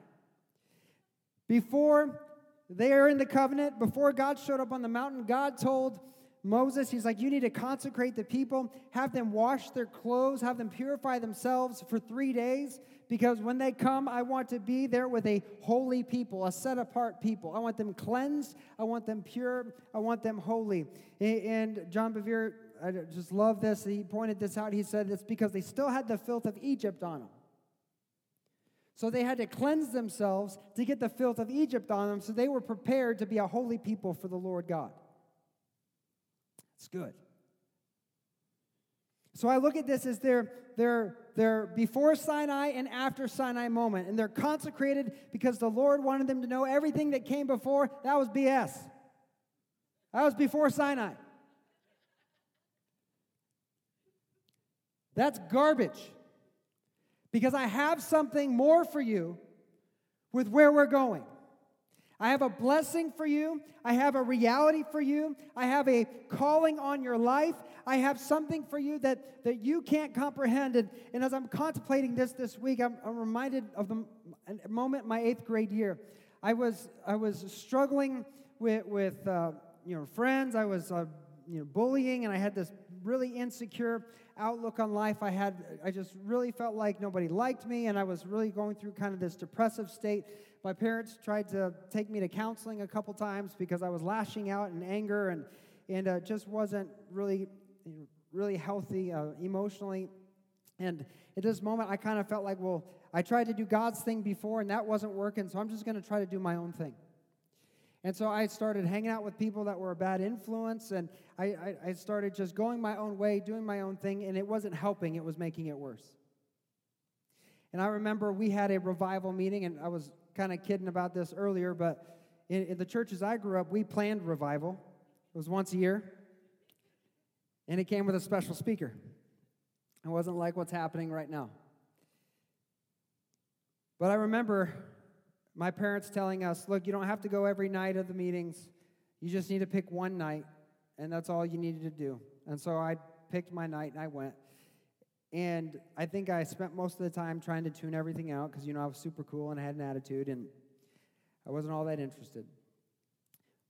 Before they are in the covenant, before God showed up on the mountain, God told Moses, he's like, You need to consecrate the people, have them wash their clothes, have them purify themselves for three days, because when they come, I want to be there with a holy people, a set apart people. I want them cleansed, I want them pure, I want them holy. And John Bevere, I just love this. He pointed this out. He said it's because they still had the filth of Egypt on them. So they had to cleanse themselves to get the filth of Egypt on them, so they were prepared to be a holy people for the Lord God. It's good. So I look at this as their, their, their before Sinai and after Sinai moment. And they're consecrated because the Lord wanted them to know everything that came before. That was BS. That was before Sinai. That's garbage. Because I have something more for you with where we're going. I have a blessing for you. I have a reality for you. I have a calling on your life. I have something for you that, that you can't comprehend. And, and as I'm contemplating this this week, I'm, I'm reminded of the moment my eighth grade year. I was, I was struggling with, with uh, you know, friends. I was uh, you know, bullying, and I had this really insecure outlook on life. I had, I just really felt like nobody liked me, and I was really going through kind of this depressive state. My parents tried to take me to counseling a couple times because I was lashing out in anger and, and uh, just wasn't really, really healthy uh, emotionally. And at this moment, I kind of felt like, well, I tried to do God's thing before and that wasn't working, so I'm just going to try to do my own thing. And so I started hanging out with people that were a bad influence, and I, I, I, started just going my own way, doing my own thing, and it wasn't helping, it was making it worse. And I remember we had a revival meeting, and I was kind of kidding about this earlier, but in, in the churches I grew up, we planned revival. It was once a year, and it came with a special speaker. It wasn't like what's happening right now. But I remember my parents telling us, look, you don't have to go every night of the meetings. You just need to pick one night, and that's all you needed to do. And so I picked my night and I went. And I think I spent most of the time trying to tune everything out because, you know, I was super cool and I had an attitude and I wasn't all that interested.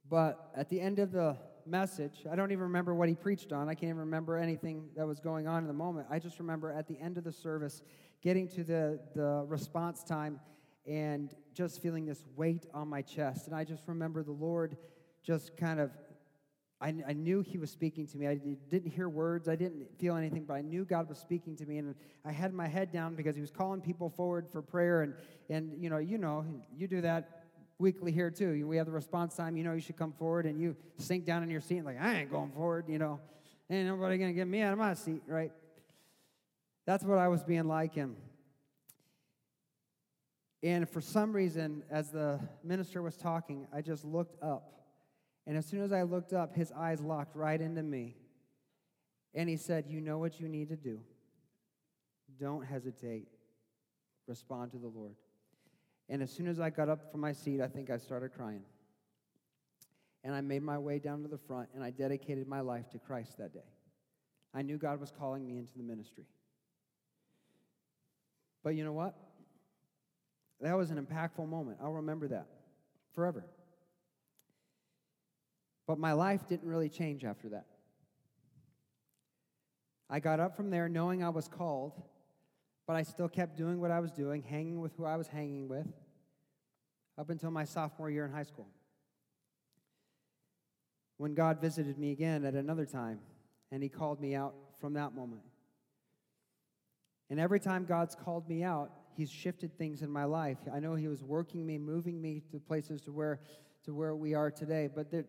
But at the end of the message, I don't even remember what he preached on. I can't even remember anything that was going on in the moment. I just remember at the end of the service getting to the, the response time and just feeling this weight on my chest. And I just remember the Lord just kind of I, I knew He was speaking to me. I didn't hear words, I didn't feel anything, but I knew God was speaking to me. And I had my head down because He was calling people forward for prayer. And, and you know, you know, you do that weekly here too. We have the response time. You know, you should come forward, and you sink down in your seat, like I ain't going forward. You know, ain't nobody gonna get me out of my seat, right? That's what I was being like him. And for some reason, as the minister was talking, I just looked up. And as soon as I looked up, his eyes locked right into me. And he said, You know what you need to do. Don't hesitate. Respond to the Lord. And as soon as I got up from my seat, I think I started crying. And I made my way down to the front and I dedicated my life to Christ that day. I knew God was calling me into the ministry. But you know what? That was an impactful moment. I'll remember that forever. But my life didn't really change after that. I got up from there knowing I was called, but I still kept doing what I was doing, hanging with who I was hanging with, up until my sophomore year in high school. When God visited me again at another time, and He called me out from that moment. And every time God's called me out, He's shifted things in my life. I know He was working me, moving me to places to where, to where we are today. But the,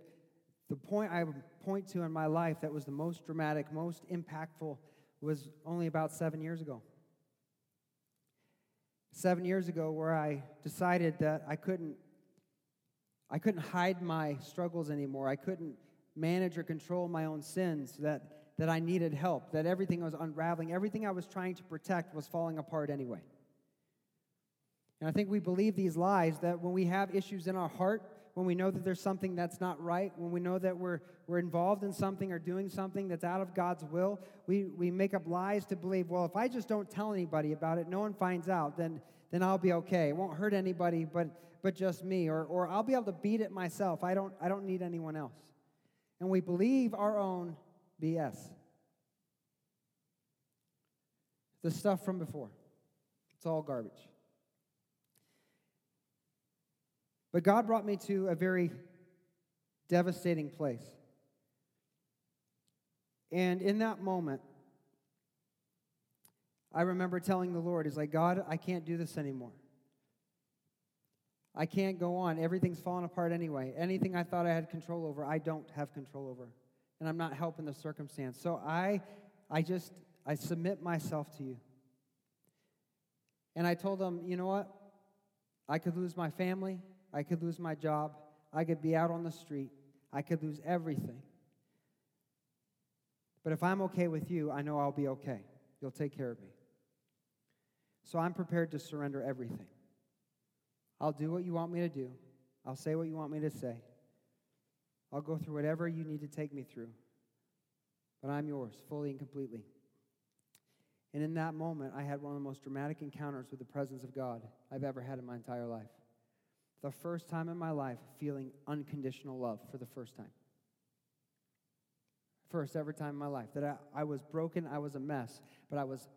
the point I would point to in my life that was the most dramatic, most impactful, was only about seven years ago. Seven years ago, where I decided that I couldn't, I couldn't hide my struggles anymore. I couldn't manage or control my own sins. That that I needed help, that everything was unraveling, everything I was trying to protect was falling apart anyway. And I think we believe these lies that when we have issues in our heart, when we know that there's something that's not right, when we know that we're, we're involved in something or doing something that's out of God's will, we, we make up lies to believe, well, if I just don't tell anybody about it, no one finds out, then, then I'll be okay. It won't hurt anybody but, but just me. Or, or I'll be able to beat it myself. I don't, I don't need anyone else. And we believe our own BS. The stuff from before. It's all garbage. But God brought me to a very devastating place. And in that moment, I remember telling the Lord, He's like, God, I can't do this anymore. I can't go on. Everything's falling apart anyway. Anything I thought I had control over, I don't have control over and I'm not helping the circumstance. So I, I just, I submit myself to you. And I told them, you know what? I could lose my family. I could lose my job. I could be out on the street. I could lose everything. But if I'm okay with you, I know I'll be okay. You'll take care of me. So I'm prepared to surrender everything. I'll do what you want me to do. I'll say what you want me to say. I'll go through whatever you need to take me through. But I'm yours, fully and completely. And in that moment, I had one of the most dramatic encounters with the presence of God I've ever had in my entire life. The first time in my life feeling unconditional love for the first time. First ever time in my life that I, I was broken, I was a mess, but I was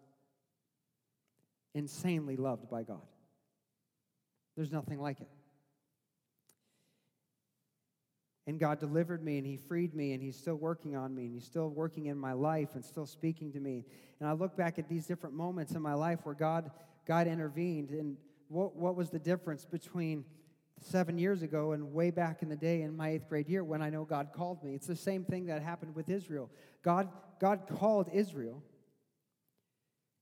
insanely loved by God. There's nothing like it. And God delivered me and He freed me and He's still working on me and He's still working in my life and still speaking to me. And I look back at these different moments in my life where God, God intervened and what, what was the difference between seven years ago and way back in the day in my eighth grade year when I know God called me. It's the same thing that happened with Israel. God, God called Israel.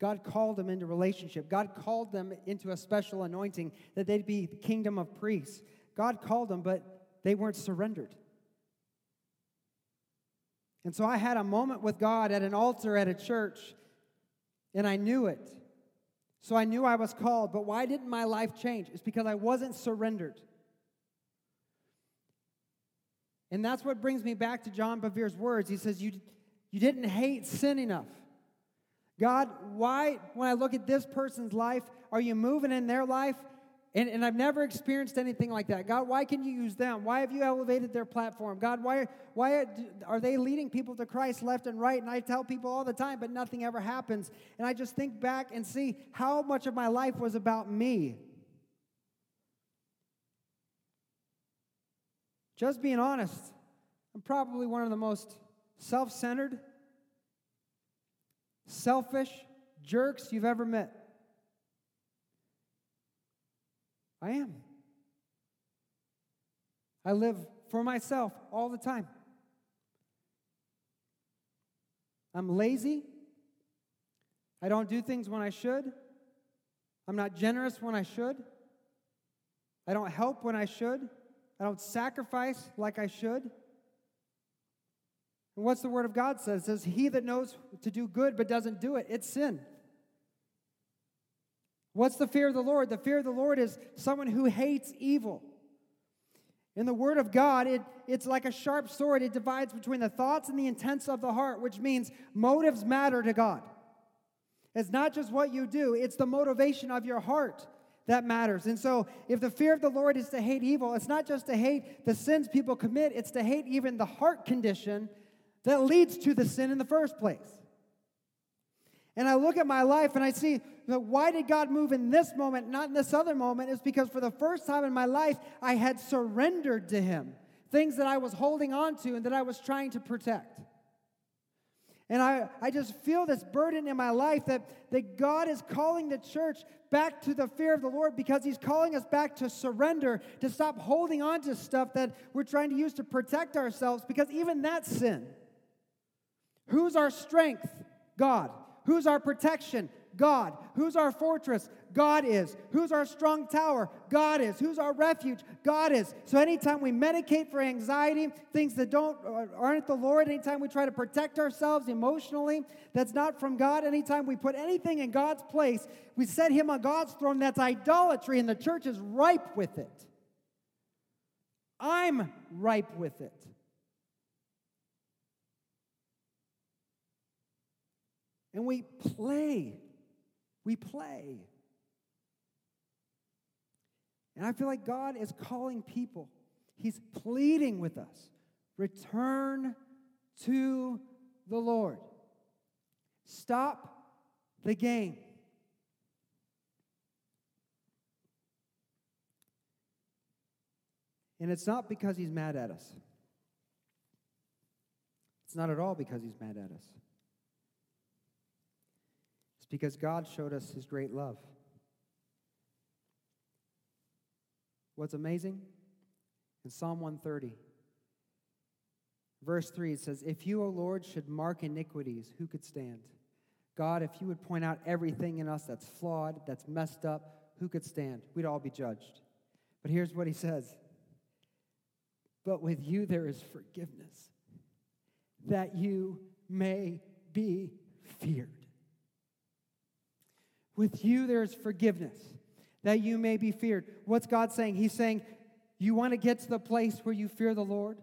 God called them into relationship. God called them into a special anointing that they'd be the kingdom of priests. God called them, but they weren't surrendered. And so I had a moment with God at an altar at a church, and I knew it. So I knew I was called, but why didn't my life change? It's because I wasn't surrendered. And that's what brings me back to John Bevere's words. He says, You, you didn't hate sin enough. God, why, when I look at this person's life, are you moving in their life and, and I've never experienced anything like that. God, why can you use them? Why have you elevated their platform? God, why, why are they leading people to Christ left and right? And I tell people all the time, but nothing ever happens. And I just think back and see how much of my life was about me. Just being honest. I'm probably one of the most self centered, selfish jerks you've ever met. I am. I live for myself all the time. I'm lazy. I don't do things when I should. I'm not generous when I should. I don't help when I should. I don't sacrifice like I should. And what's the word of God says? It says, He that knows to do good but doesn't do it, it's sin. What's the fear of the Lord? The fear of the Lord is someone who hates evil. In the Word of God, it, it's like a sharp sword. It divides between the thoughts and the intents of the heart, which means motives matter to God. It's not just what you do, it's the motivation of your heart that matters. And so, if the fear of the Lord is to hate evil, it's not just to hate the sins people commit, it's to hate even the heart condition that leads to the sin in the first place. And I look at my life and I see that why did God move in this moment, not in this other moment? Is because for the first time in my life, I had surrendered to Him things that I was holding on to and that I was trying to protect. And I, I just feel this burden in my life that, that God is calling the church back to the fear of the Lord because He's calling us back to surrender, to stop holding on to stuff that we're trying to use to protect ourselves because even that's sin. Who's our strength? God. Who's our protection? God. Who's our fortress? God is. Who's our strong tower? God is. Who's our refuge? God is. So anytime we medicate for anxiety, things that don't uh, aren't the Lord, anytime we try to protect ourselves emotionally, that's not from God, anytime we put anything in God's place, we set him on God's throne, that's idolatry and the church is ripe with it. I'm ripe with it. And we play. We play. And I feel like God is calling people, He's pleading with us return to the Lord. Stop the game. And it's not because he's mad at us. It's not at all because he's mad at us. It's because God showed us his great love. What's amazing? In Psalm 130, verse 3, it says, If you, O Lord, should mark iniquities, who could stand? God, if you would point out everything in us that's flawed, that's messed up, who could stand? We'd all be judged. But here's what he says But with you there is forgiveness, that you may be feared. With you there is forgiveness, that you may be feared. What's God saying? He's saying, You want to get to the place where you fear the Lord?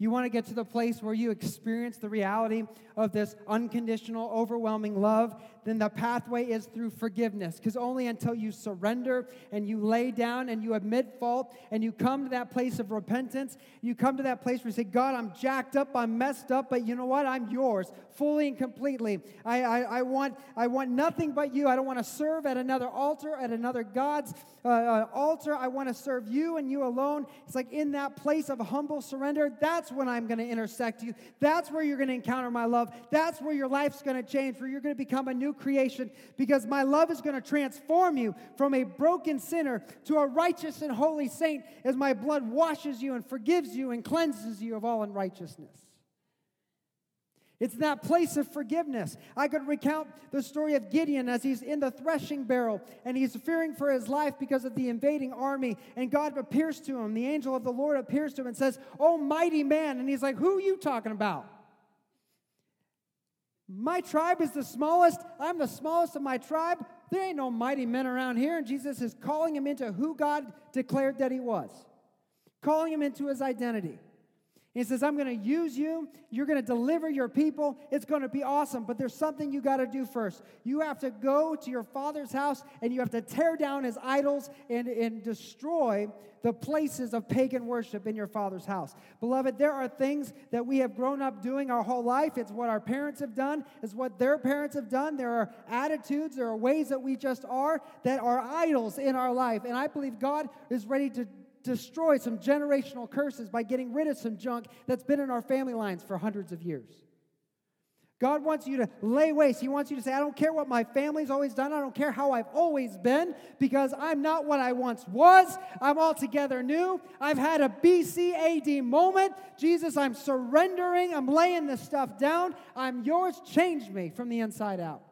You want to get to the place where you experience the reality of this unconditional, overwhelming love, then the pathway is through forgiveness. Because only until you surrender and you lay down and you admit fault and you come to that place of repentance, you come to that place where you say, God, I'm jacked up, I'm messed up, but you know what? I'm yours fully and completely. I, I, I want, I want nothing but you. I don't want to serve at another altar, at another God's uh, uh, altar. I want to serve you and you alone. It's like in that place of humble surrender, that's when I'm going to intersect you. That's where you're going to encounter my love. That's where your life's going to change, where you're going to become a new creation because my love is going to transform you from a broken sinner to a righteous and holy saint as my blood washes you and forgives you and cleanses you of all unrighteousness. It's that place of forgiveness. I could recount the story of Gideon as he's in the threshing barrel and he's fearing for his life because of the invading army. And God appears to him. The angel of the Lord appears to him and says, Oh, mighty man. And he's like, Who are you talking about? My tribe is the smallest. I'm the smallest of my tribe. There ain't no mighty men around here. And Jesus is calling him into who God declared that he was, calling him into his identity. He says, I'm going to use you. You're going to deliver your people. It's going to be awesome. But there's something you got to do first. You have to go to your father's house and you have to tear down his idols and, and destroy the places of pagan worship in your father's house. Beloved, there are things that we have grown up doing our whole life. It's what our parents have done, it's what their parents have done. There are attitudes, there are ways that we just are that are idols in our life. And I believe God is ready to destroy some generational curses by getting rid of some junk that's been in our family lines for hundreds of years. God wants you to lay waste. He wants you to say, I don't care what my family's always done. I don't care how I've always been because I'm not what I once was. I'm altogether new. I've had a BC AD moment. Jesus, I'm surrendering. I'm laying this stuff down. I'm yours. Change me from the inside out.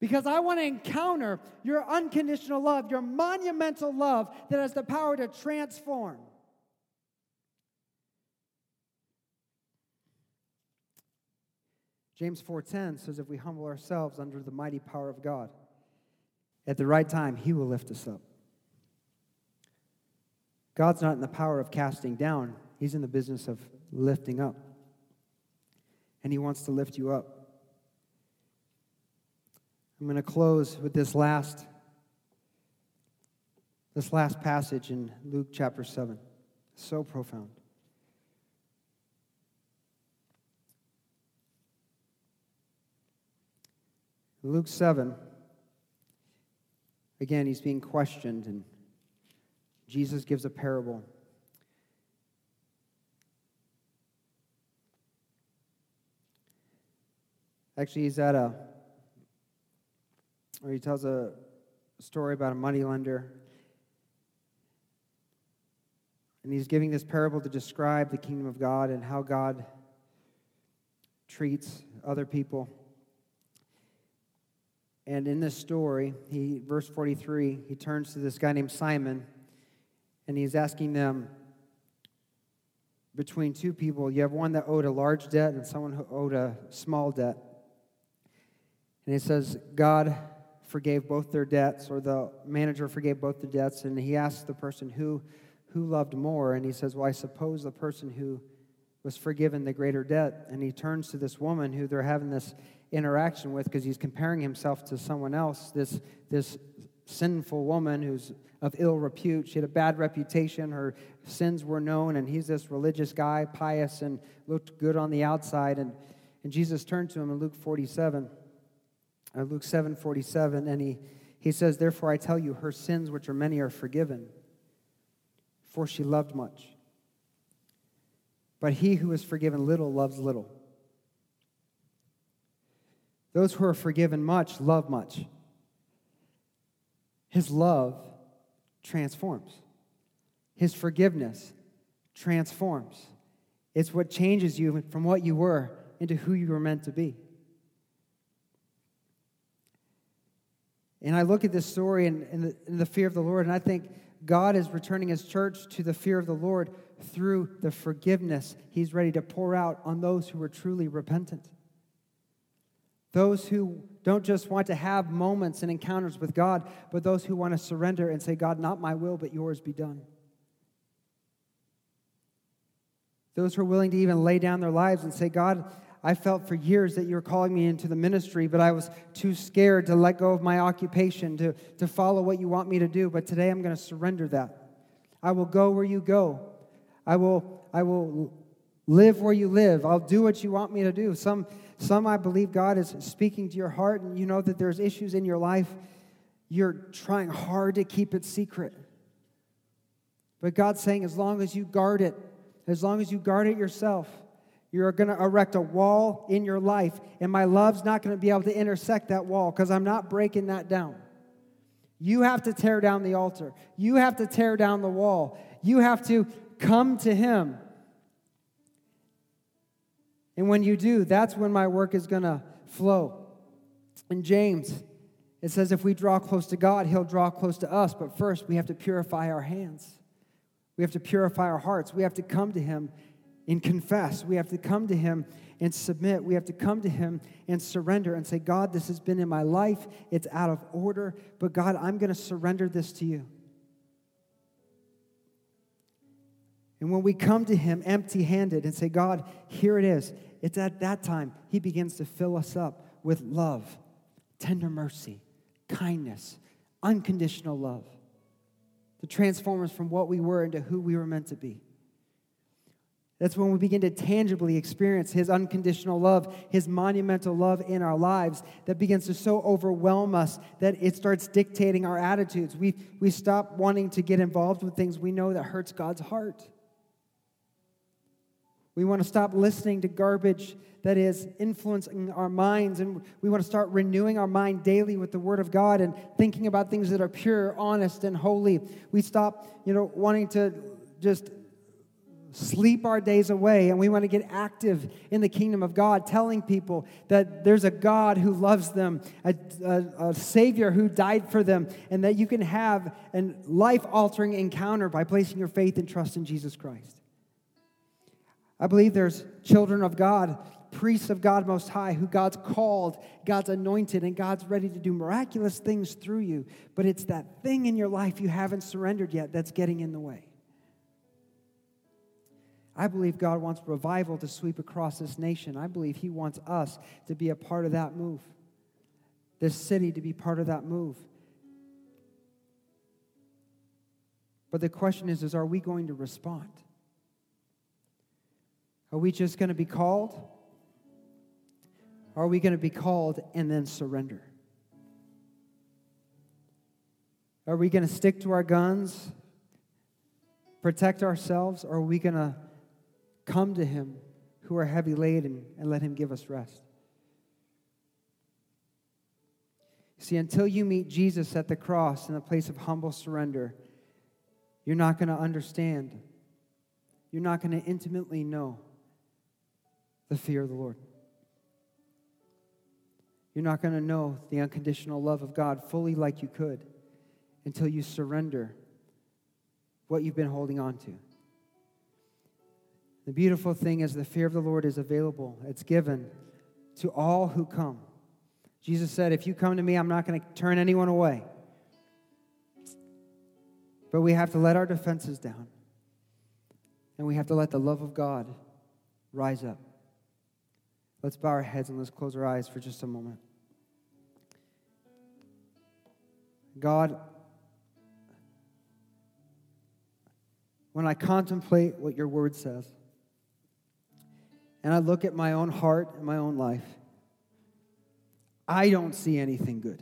Because I want to encounter your unconditional love, your monumental love that has the power to transform. James 4:10 says if we humble ourselves under the mighty power of God, at the right time he will lift us up. God's not in the power of casting down, he's in the business of lifting up. And he wants to lift you up. I'm going to close with this last this last passage in Luke chapter 7. So profound. Luke 7, again, he's being questioned, and Jesus gives a parable. Actually, he's at a, or he tells a story about a moneylender. And he's giving this parable to describe the kingdom of God and how God treats other people. And in this story, he, verse 43, he turns to this guy named Simon and he's asking them between two people, you have one that owed a large debt and someone who owed a small debt. And he says, God forgave both their debts, or the manager forgave both the debts. And he asked the person who, who loved more. And he says, Well, I suppose the person who was forgiven the greater debt. And he turns to this woman who they're having this interaction with because he's comparing himself to someone else, this, this sinful woman who's of ill repute. She had a bad reputation. Her sins were known, and he's this religious guy, pious and looked good on the outside. And, and Jesus turned to him in Luke 47, uh, Uh, Luke 7 47, and he, he says, Therefore I tell you, her sins, which are many, are forgiven, for she loved much. But he who is forgiven little loves little. Those who are forgiven much love much. His love transforms, His forgiveness transforms. It's what changes you from what you were into who you were meant to be. And I look at this story and, and, the, and the fear of the Lord, and I think God is returning His church to the fear of the Lord through the forgiveness He's ready to pour out on those who are truly repentant. Those who don't just want to have moments and encounters with God, but those who want to surrender and say, God, not my will, but yours be done. Those who are willing to even lay down their lives and say, God, I felt for years that you were calling me into the ministry, but I was too scared to let go of my occupation, to, to follow what you want me to do. But today I'm going to surrender that. I will go where you go. I will, I will live where you live. I'll do what you want me to do. Some some, I believe God is speaking to your heart, and you know that there's issues in your life. You're trying hard to keep it secret. But God's saying, as long as you guard it, as long as you guard it yourself, you're going to erect a wall in your life, and my love's not going to be able to intersect that wall because I'm not breaking that down. You have to tear down the altar. You have to tear down the wall. You have to come to Him and when you do, that's when my work is going to flow. In James, it says if we draw close to God, He'll draw close to us. But first, we have to purify our hands. We have to purify our hearts. We have to come to Him and confess. We have to come to Him and submit. We have to come to Him and surrender and say, God, this has been in my life. It's out of order. But God, I'm going to surrender this to you. And when we come to Him empty handed and say, God, here it is, it's at that time he begins to fill us up with love, tender mercy, kindness, unconditional love to transform us from what we were into who we were meant to be. That's when we begin to tangibly experience His unconditional love, His monumental love in our lives that begins to so overwhelm us that it starts dictating our attitudes. We, we stop wanting to get involved with things we know that hurts God's heart. We want to stop listening to garbage that is influencing our minds, and we want to start renewing our mind daily with the Word of God and thinking about things that are pure, honest, and holy. We stop, you know, wanting to just sleep our days away and we want to get active in the kingdom of God, telling people that there's a God who loves them, a, a, a Savior who died for them, and that you can have a life altering encounter by placing your faith and trust in Jesus Christ. I believe there's children of God, priests of God Most High, who God's called, God's anointed, and God's ready to do miraculous things through you. But it's that thing in your life you haven't surrendered yet that's getting in the way. I believe God wants revival to sweep across this nation. I believe He wants us to be a part of that move, this city to be part of that move. But the question is, is are we going to respond? Are we just going to be called? Are we going to be called and then surrender? Are we going to stick to our guns, protect ourselves, or are we going to Come to him who are heavy laden and let him give us rest. See, until you meet Jesus at the cross in a place of humble surrender, you're not going to understand. You're not going to intimately know the fear of the Lord. You're not going to know the unconditional love of God fully like you could until you surrender what you've been holding on to. The beautiful thing is the fear of the Lord is available, it's given to all who come. Jesus said, If you come to me, I'm not going to turn anyone away. But we have to let our defenses down. And we have to let the love of God rise up. Let's bow our heads and let's close our eyes for just a moment. God, when I contemplate what your word says, and I look at my own heart and my own life, I don't see anything good.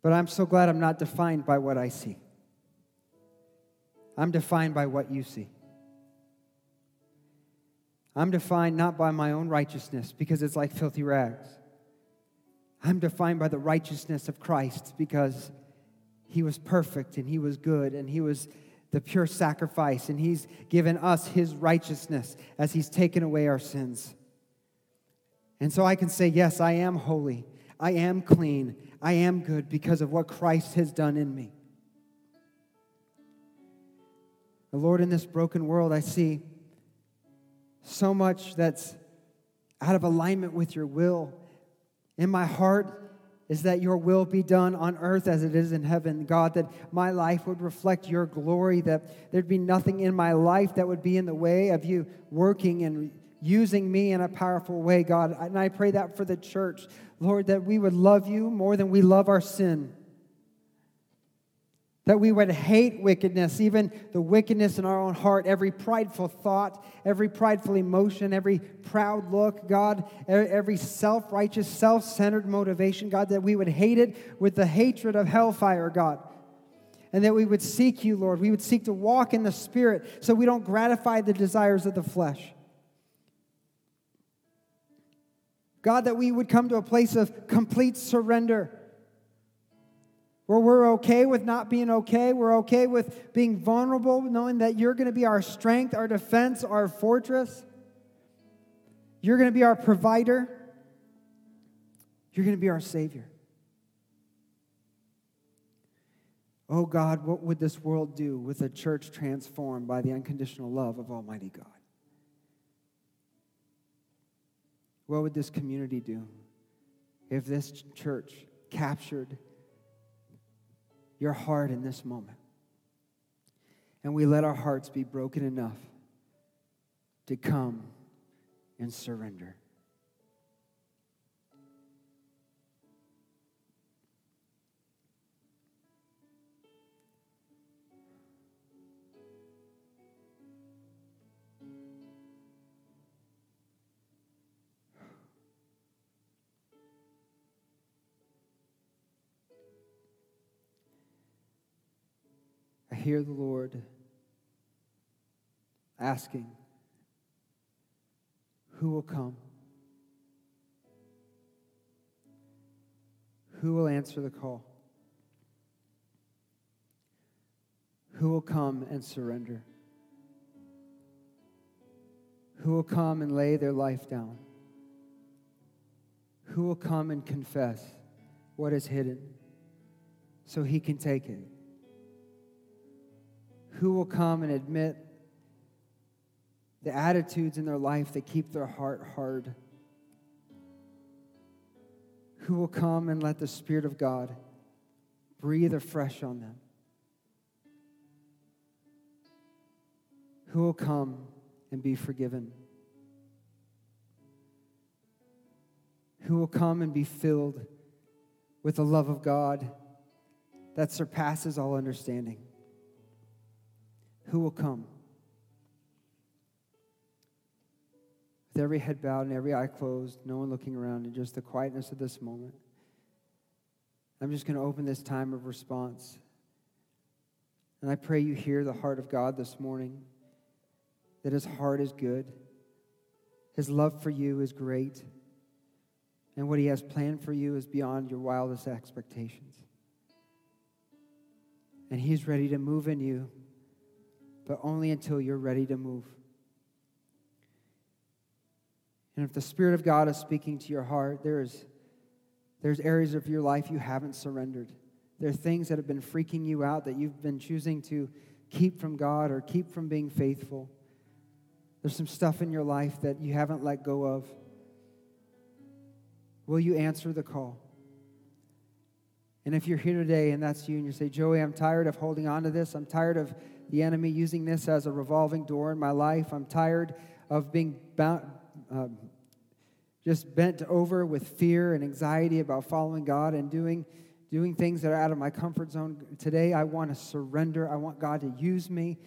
But I'm so glad I'm not defined by what I see. I'm defined by what you see. I'm defined not by my own righteousness because it's like filthy rags. I'm defined by the righteousness of Christ because he was perfect and he was good and he was the pure sacrifice, and He's given us His righteousness as He's taken away our sins. And so I can say, Yes, I am holy. I am clean. I am good because of what Christ has done in me. The Lord, in this broken world, I see so much that's out of alignment with your will. In my heart, is that your will be done on earth as it is in heaven. God, that my life would reflect your glory, that there'd be nothing in my life that would be in the way of you working and using me in a powerful way, God. And I pray that for the church, Lord, that we would love you more than we love our sin that we would hate wickedness, even the wickedness in our own heart, every prideful thought, every prideful emotion, every proud look, God, every self righteous, self centered motivation, God, that we would hate it with the hatred of hellfire, God. And that we would seek you, Lord. We would seek to walk in the Spirit so we don't gratify the desires of the flesh. God, that we would come to a place of complete surrender where we're okay with not being okay. We're okay with being vulnerable, knowing that you're going to be our strength, our defense, our fortress. You're going to be our provider. You're going to be our Savior. Oh God, what would this world do with a church transformed by the unconditional love of Almighty God? What would this community do if this church captured your heart in this moment. And we let our hearts be broken enough to come and surrender. Hear the Lord asking, Who will come? Who will answer the call? Who will come and surrender? Who will come and lay their life down? Who will come and confess what is hidden so he can take it? Who will come and admit the attitudes in their life that keep their heart hard? Who will come and let the Spirit of God breathe afresh on them? Who will come and be forgiven? Who will come and be filled with the love of God that surpasses all understanding? Who will come? With every head bowed and every eye closed, no one looking around, and just the quietness of this moment, I'm just going to open this time of response. And I pray you hear the heart of God this morning that his heart is good, his love for you is great, and what he has planned for you is beyond your wildest expectations. And he's ready to move in you, but only until you're ready to move. And if the Spirit of God is speaking to your heart, there is, there's areas of your life you haven't surrendered. There are things that have been freaking you out that you've been choosing to keep from God or keep from being faithful. There's some stuff in your life that you haven't let go of. Will you answer the call? And if you're here today and that's you and you say, Joey, I'm tired of holding on to this. I'm tired of the enemy using this as a revolving door in my life. I'm tired of being bound, um, just bent over with fear and anxiety about following God and doing, doing things that are out of my comfort zone. Today, I want to surrender. I want God to use me.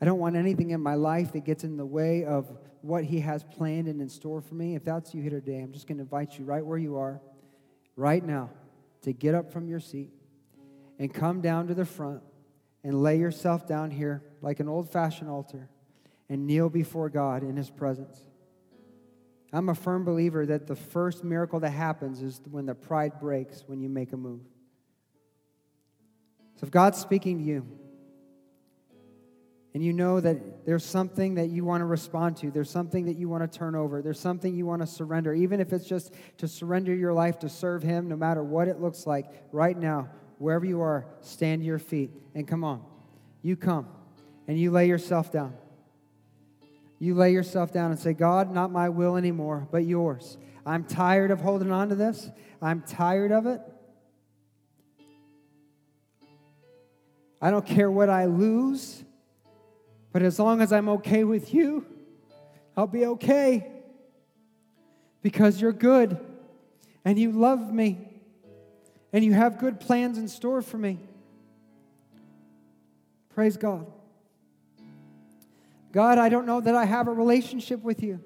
I don't want anything in my life that gets in the way of what He has planned and in store for me. If that's you here today, I'm just going to invite you right where you are, right now, to get up from your seat and come down to the front and lay yourself down here like an old fashioned altar and kneel before God in His presence. I'm a firm believer that the first miracle that happens is when the pride breaks when you make a move. So if God's speaking to you, and you know that there's something that you want to respond to, there's something that you want to turn over, there's something you want to surrender, even if it's just to surrender your life to serve Him, no matter what it looks like, right now, wherever you are, stand to your feet and come on. You come and you lay yourself down. You lay yourself down and say, God, not my will anymore, but yours. I'm tired of holding on to this. I'm tired of it. I don't care what I lose. But as long as I'm okay with you, I'll be okay because you're good and you love me and you have good plans in store for me. Praise God. God, I don't know that I have a relationship with you.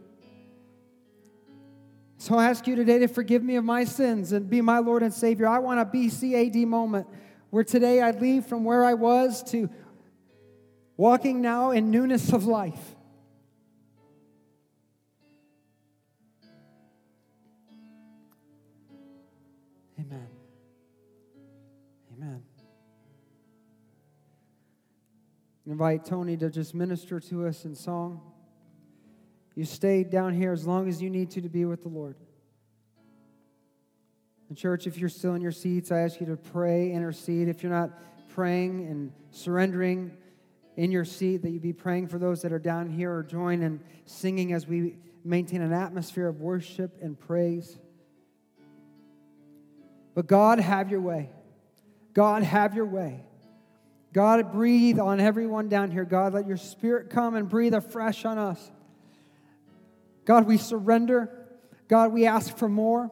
So I ask you today to forgive me of my sins and be my Lord and Savior. I want a BCAD moment where today I leave from where I was to walking now in newness of life. Invite Tony to just minister to us in song. You stay down here as long as you need to to be with the Lord. And, church, if you're still in your seats, I ask you to pray, intercede. If you're not praying and surrendering, in your seat, that you be praying for those that are down here or join in singing as we maintain an atmosphere of worship and praise. But God, have your way. God, have your way. God, breathe on everyone down here. God, let your spirit come and breathe afresh on us. God, we surrender. God, we ask for more.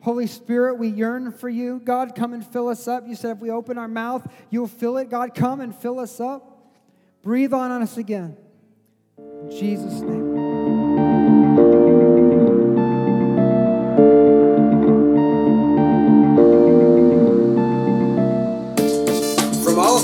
Holy Spirit, we yearn for you. God, come and fill us up. You said if we open our mouth, you'll fill it. God, come and fill us up. Breathe on us again. In Jesus' name.